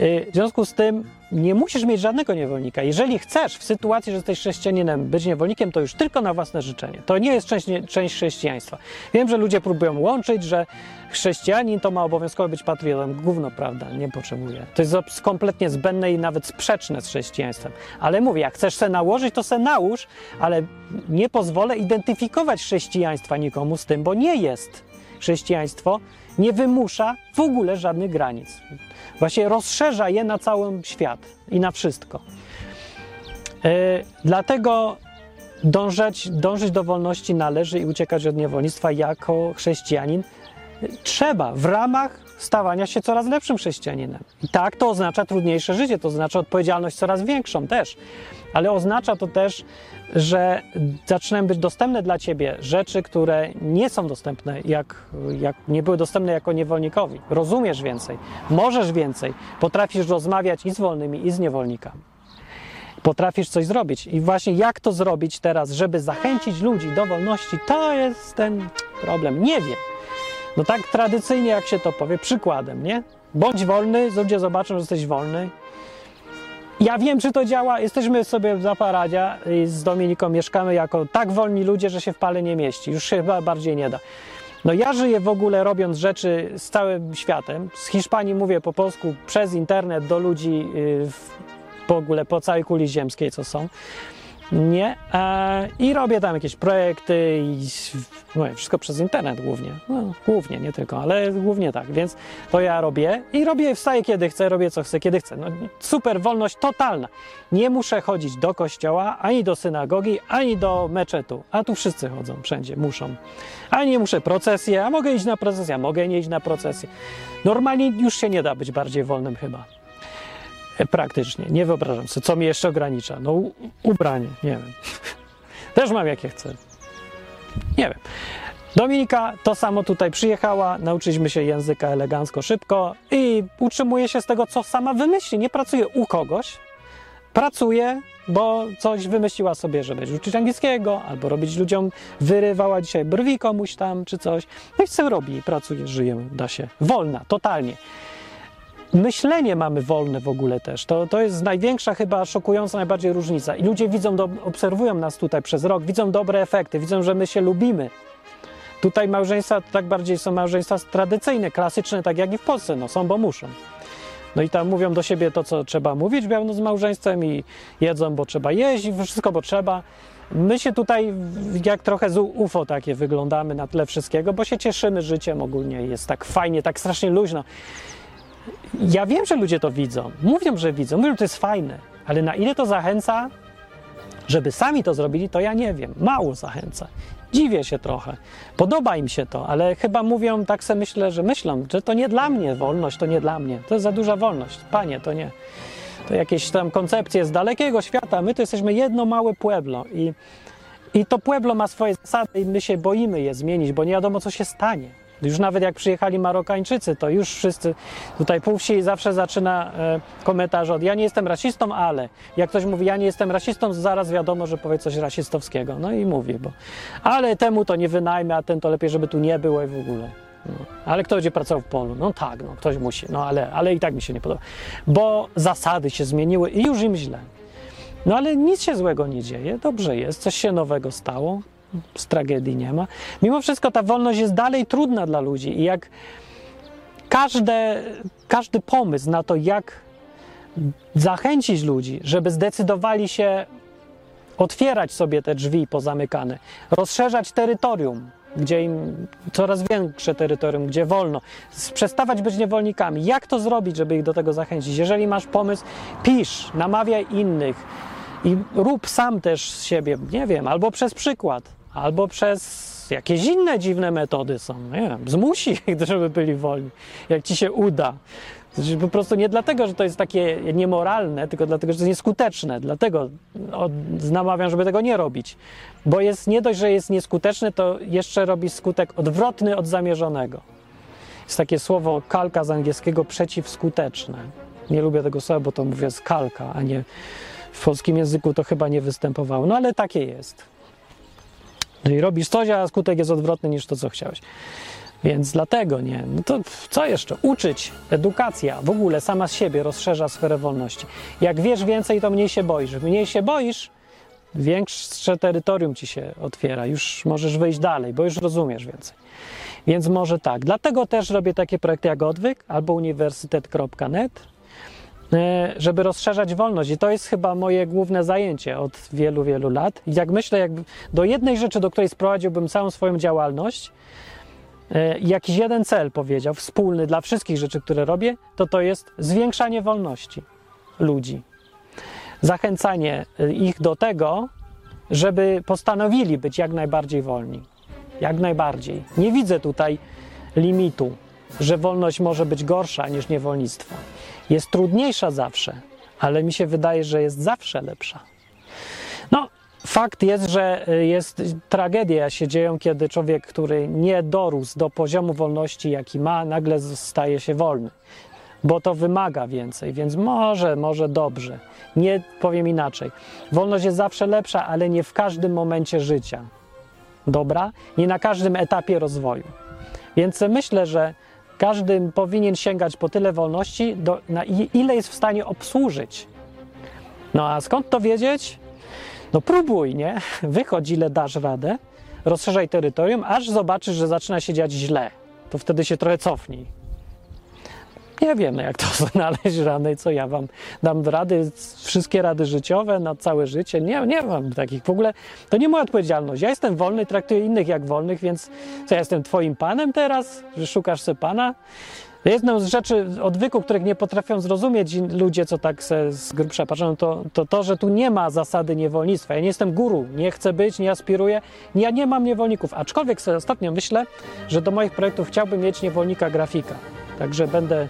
Y, W związku z tym nie musisz mieć żadnego niewolnika. Jeżeli chcesz w sytuacji, że jesteś chrześcijaninem, być niewolnikiem, to już tylko na własne życzenie. To nie jest część, część chrześcijaństwa. Wiem, że ludzie próbują łączyć, że chrześcijanin to ma obowiązkowo być patriotą. Gówno, prawda, nie potrzebuje. To jest kompletnie zbędne i nawet sprzeczne z chrześcijaństwem. Ale mówię, jak chcesz se nałożyć, to se nałóż, ale nie pozwolę identyfikować chrześcijaństwa nikomu z tym, bo nie jest. Chrześcijaństwo nie wymusza w ogóle żadnych granic. Właśnie rozszerza je na cały świat i na wszystko. Yy, dlatego dążyć, dążyć do wolności należy i uciekać od niewolnictwa jako chrześcijanin trzeba w ramach stawania się coraz lepszym chrześcijaninem. I tak to oznacza trudniejsze życie, to oznacza odpowiedzialność coraz większą też, ale oznacza to też, że zaczynają być dostępne dla ciebie rzeczy, które nie są dostępne, jak, jak nie były dostępne jako niewolnikowi. Rozumiesz więcej, możesz więcej, potrafisz rozmawiać i z wolnymi, i z niewolnikami potrafisz coś zrobić. I właśnie jak to zrobić teraz, żeby zachęcić ludzi do wolności, to jest ten problem. Nie wiem. No tak tradycyjnie, jak się to powie, przykładem, nie? Bądź wolny, ludzie zobaczą, że jesteś wolny. Ja wiem, czy to działa. Jesteśmy sobie w Zaparadzie z Dominiką mieszkamy jako tak wolni ludzie, że się w pale nie mieści. Już się chyba bardziej nie da. No ja żyję w ogóle robiąc rzeczy z całym światem. Z Hiszpanii mówię po polsku przez internet do ludzi w, w ogóle po całej kuli ziemskiej, co są. Nie. E, I robię tam jakieś projekty i no, wszystko przez internet głównie. No, głównie, nie tylko, ale głównie tak. Więc to ja robię i robię, wstaję kiedy chcę, robię co chcę, kiedy chcę. No, super, wolność totalna. Nie muszę chodzić do kościoła, ani do synagogi, ani do meczetu. A tu wszyscy chodzą, wszędzie, muszą. Ani nie muszę procesję, a mogę iść na procesję, a mogę nie iść na procesję. Normalnie już się nie da być bardziej wolnym chyba. E, Praktycznie. Nie wyobrażam sobie, co mnie jeszcze ogranicza. No, ubranie, nie wiem. Też mam jakie chcę. Nie wiem. Dominika to samo tutaj przyjechała, nauczyliśmy się języka elegancko, szybko i utrzymuje się z tego, co sama wymyśli. Nie pracuje u kogoś, pracuje, bo coś wymyśliła sobie, że będzie uczyć angielskiego, albo robić ludziom, wyrywała dzisiaj brwi komuś tam, czy coś. No i co robi, pracuje, żyje, da się. Wolna, totalnie myślenie mamy wolne w ogóle też. To, to jest największa, chyba szokująca najbardziej różnica. I ludzie widzą, do, obserwują nas tutaj przez rok, widzą dobre efekty, widzą, że my się lubimy. Tutaj małżeństwa tak bardziej są małżeństwa tradycyjne, klasyczne, tak jak i w Polsce. No są, bo muszą. No i tam mówią do siebie to, co trzeba mówić będąc z małżeństwem i jedzą, bo trzeba jeść i wszystko, bo trzeba. My się tutaj jak trochę z UFO takie wyglądamy na tle wszystkiego, bo się cieszymy życiem ogólnie. Jest tak fajnie, tak strasznie luźno. Ja wiem, że ludzie to widzą. Mówią, że widzą. Mówią, że to jest fajne. Ale na ile to zachęca, żeby sami to zrobili, to ja nie wiem. Mało zachęca. Dziwię się trochę. Podoba im się to, ale chyba mówią, tak sobie myślę, że myślą, że to nie dla mnie wolność, to nie dla mnie. To jest za duża wolność. Panie, to nie. To jakieś tam koncepcje z dalekiego świata. My to jesteśmy jedno małe pueblo i, i to pueblo ma swoje zasady i my się boimy je zmienić, bo nie wiadomo, co się stanie. Już nawet jak przyjechali Marokańczycy, to już wszyscy, tutaj pół wsi zawsze zaczyna e, komentarz od ja nie jestem rasistą, ale jak ktoś mówi ja nie jestem rasistą, zaraz wiadomo, że powie coś rasistowskiego. No i mówi, bo ale temu to nie wynajmę, a ten to lepiej, żeby tu nie było i w ogóle. No. Ale kto będzie pracował w polu? No tak, no ktoś musi, no ale, ale i tak mi się nie podoba. Bo zasady się zmieniły i już im źle. No ale nic się złego nie dzieje, dobrze jest, coś się nowego stało, z tragedii nie ma. Mimo wszystko ta wolność jest dalej trudna dla ludzi i jak każde, każdy pomysł na to, jak zachęcić ludzi, żeby zdecydowali się otwierać sobie te drzwi pozamykane, rozszerzać terytorium, gdzie im coraz większe terytorium, gdzie wolno, przestawać być niewolnikami. Jak to zrobić, żeby ich do tego zachęcić? Jeżeli masz pomysł, pisz, namawiaj innych i rób sam też z siebie, nie wiem, albo przez przykład, albo przez jakieś inne dziwne metody są, nie wiem, zmusi ich, żeby byli wolni, jak ci się uda. Znaczy, po prostu nie dlatego, że to jest takie niemoralne, tylko dlatego, że to jest nieskuteczne. Dlatego namawiam, żeby tego nie robić. Bo jest nie dość, że jest nieskuteczny, to jeszcze robi skutek odwrotny od zamierzonego. Jest takie słowo kalka z angielskiego przeciwskuteczne. Nie lubię tego słowa, bo to mówię z kalka, a nie w polskim języku to chyba nie występowało. No ale takie jest. Czyli robisz coś, a skutek jest odwrotny niż to, co chciałeś. Więc dlatego nie. No to co jeszcze? Uczyć. Edukacja w ogóle sama z siebie rozszerza sferę wolności. Jak wiesz więcej, to mniej się boisz. Mniej się boisz, większe terytorium ci się otwiera. Już możesz wyjść dalej, bo już rozumiesz więcej. Więc może tak. Dlatego też robię takie projekty jak Odwyk albo uniwersytet.net, żeby rozszerzać wolność. I to jest chyba moje główne zajęcie od wielu, wielu lat. Jak myślę, jak do jednej rzeczy, do której sprowadziłbym całą swoją działalność, e, jakiś jeden cel powiedział, wspólny dla wszystkich rzeczy, które robię, to to jest zwiększanie wolności ludzi. Zachęcanie e, ich do tego, żeby postanowili być jak najbardziej wolni. Jak najbardziej. Nie widzę tutaj limitu, że wolność może być gorsza niż niewolnictwo. Jest trudniejsza zawsze, ale mi się wydaje, że jest zawsze lepsza. No, fakt jest, że y, jest tragedia się dzieją, kiedy człowiek, który nie dorósł do poziomu wolności, jaki ma, nagle staje się wolny. Bo to wymaga więcej, więc może, może dobrze. Nie powiem inaczej. Wolność jest zawsze lepsza, ale nie w każdym momencie życia dobra, nie na każdym etapie rozwoju. Więc myślę, że każdy powinien sięgać po tyle wolności, do, na ile jest w stanie obsłużyć. No a skąd to wiedzieć? No próbuj, nie? Wychodź, ile dasz radę, rozszerzaj terytorium, aż zobaczysz, że zaczyna się dziać źle. To wtedy się trochę cofnij. Nie wiemy, jak to znaleźć rany, co ja wam dam rady, wszystkie rady życiowe na całe życie. Nie, nie mam takich. W ogóle to nie moja odpowiedzialność. Ja jestem wolny, traktuję innych jak wolnych, więc co, ja jestem twoim panem teraz, że szukasz se pana? Jedną z rzeczy odwyku, których nie potrafią zrozumieć ludzie, co tak se z grubsza patrzą, to, to to, że tu nie ma zasady niewolnictwa. Ja nie jestem guru, nie chcę być, nie aspiruję, ja nie mam niewolników. Aczkolwiek sobie ostatnio myślę, że do moich projektów chciałbym mieć niewolnika grafika. Także będę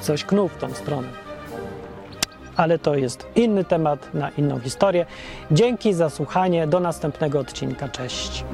coś knuł w tą stronę. Ale to jest inny temat na inną historię. Dzięki za słuchanie. Do następnego odcinka. Cześć.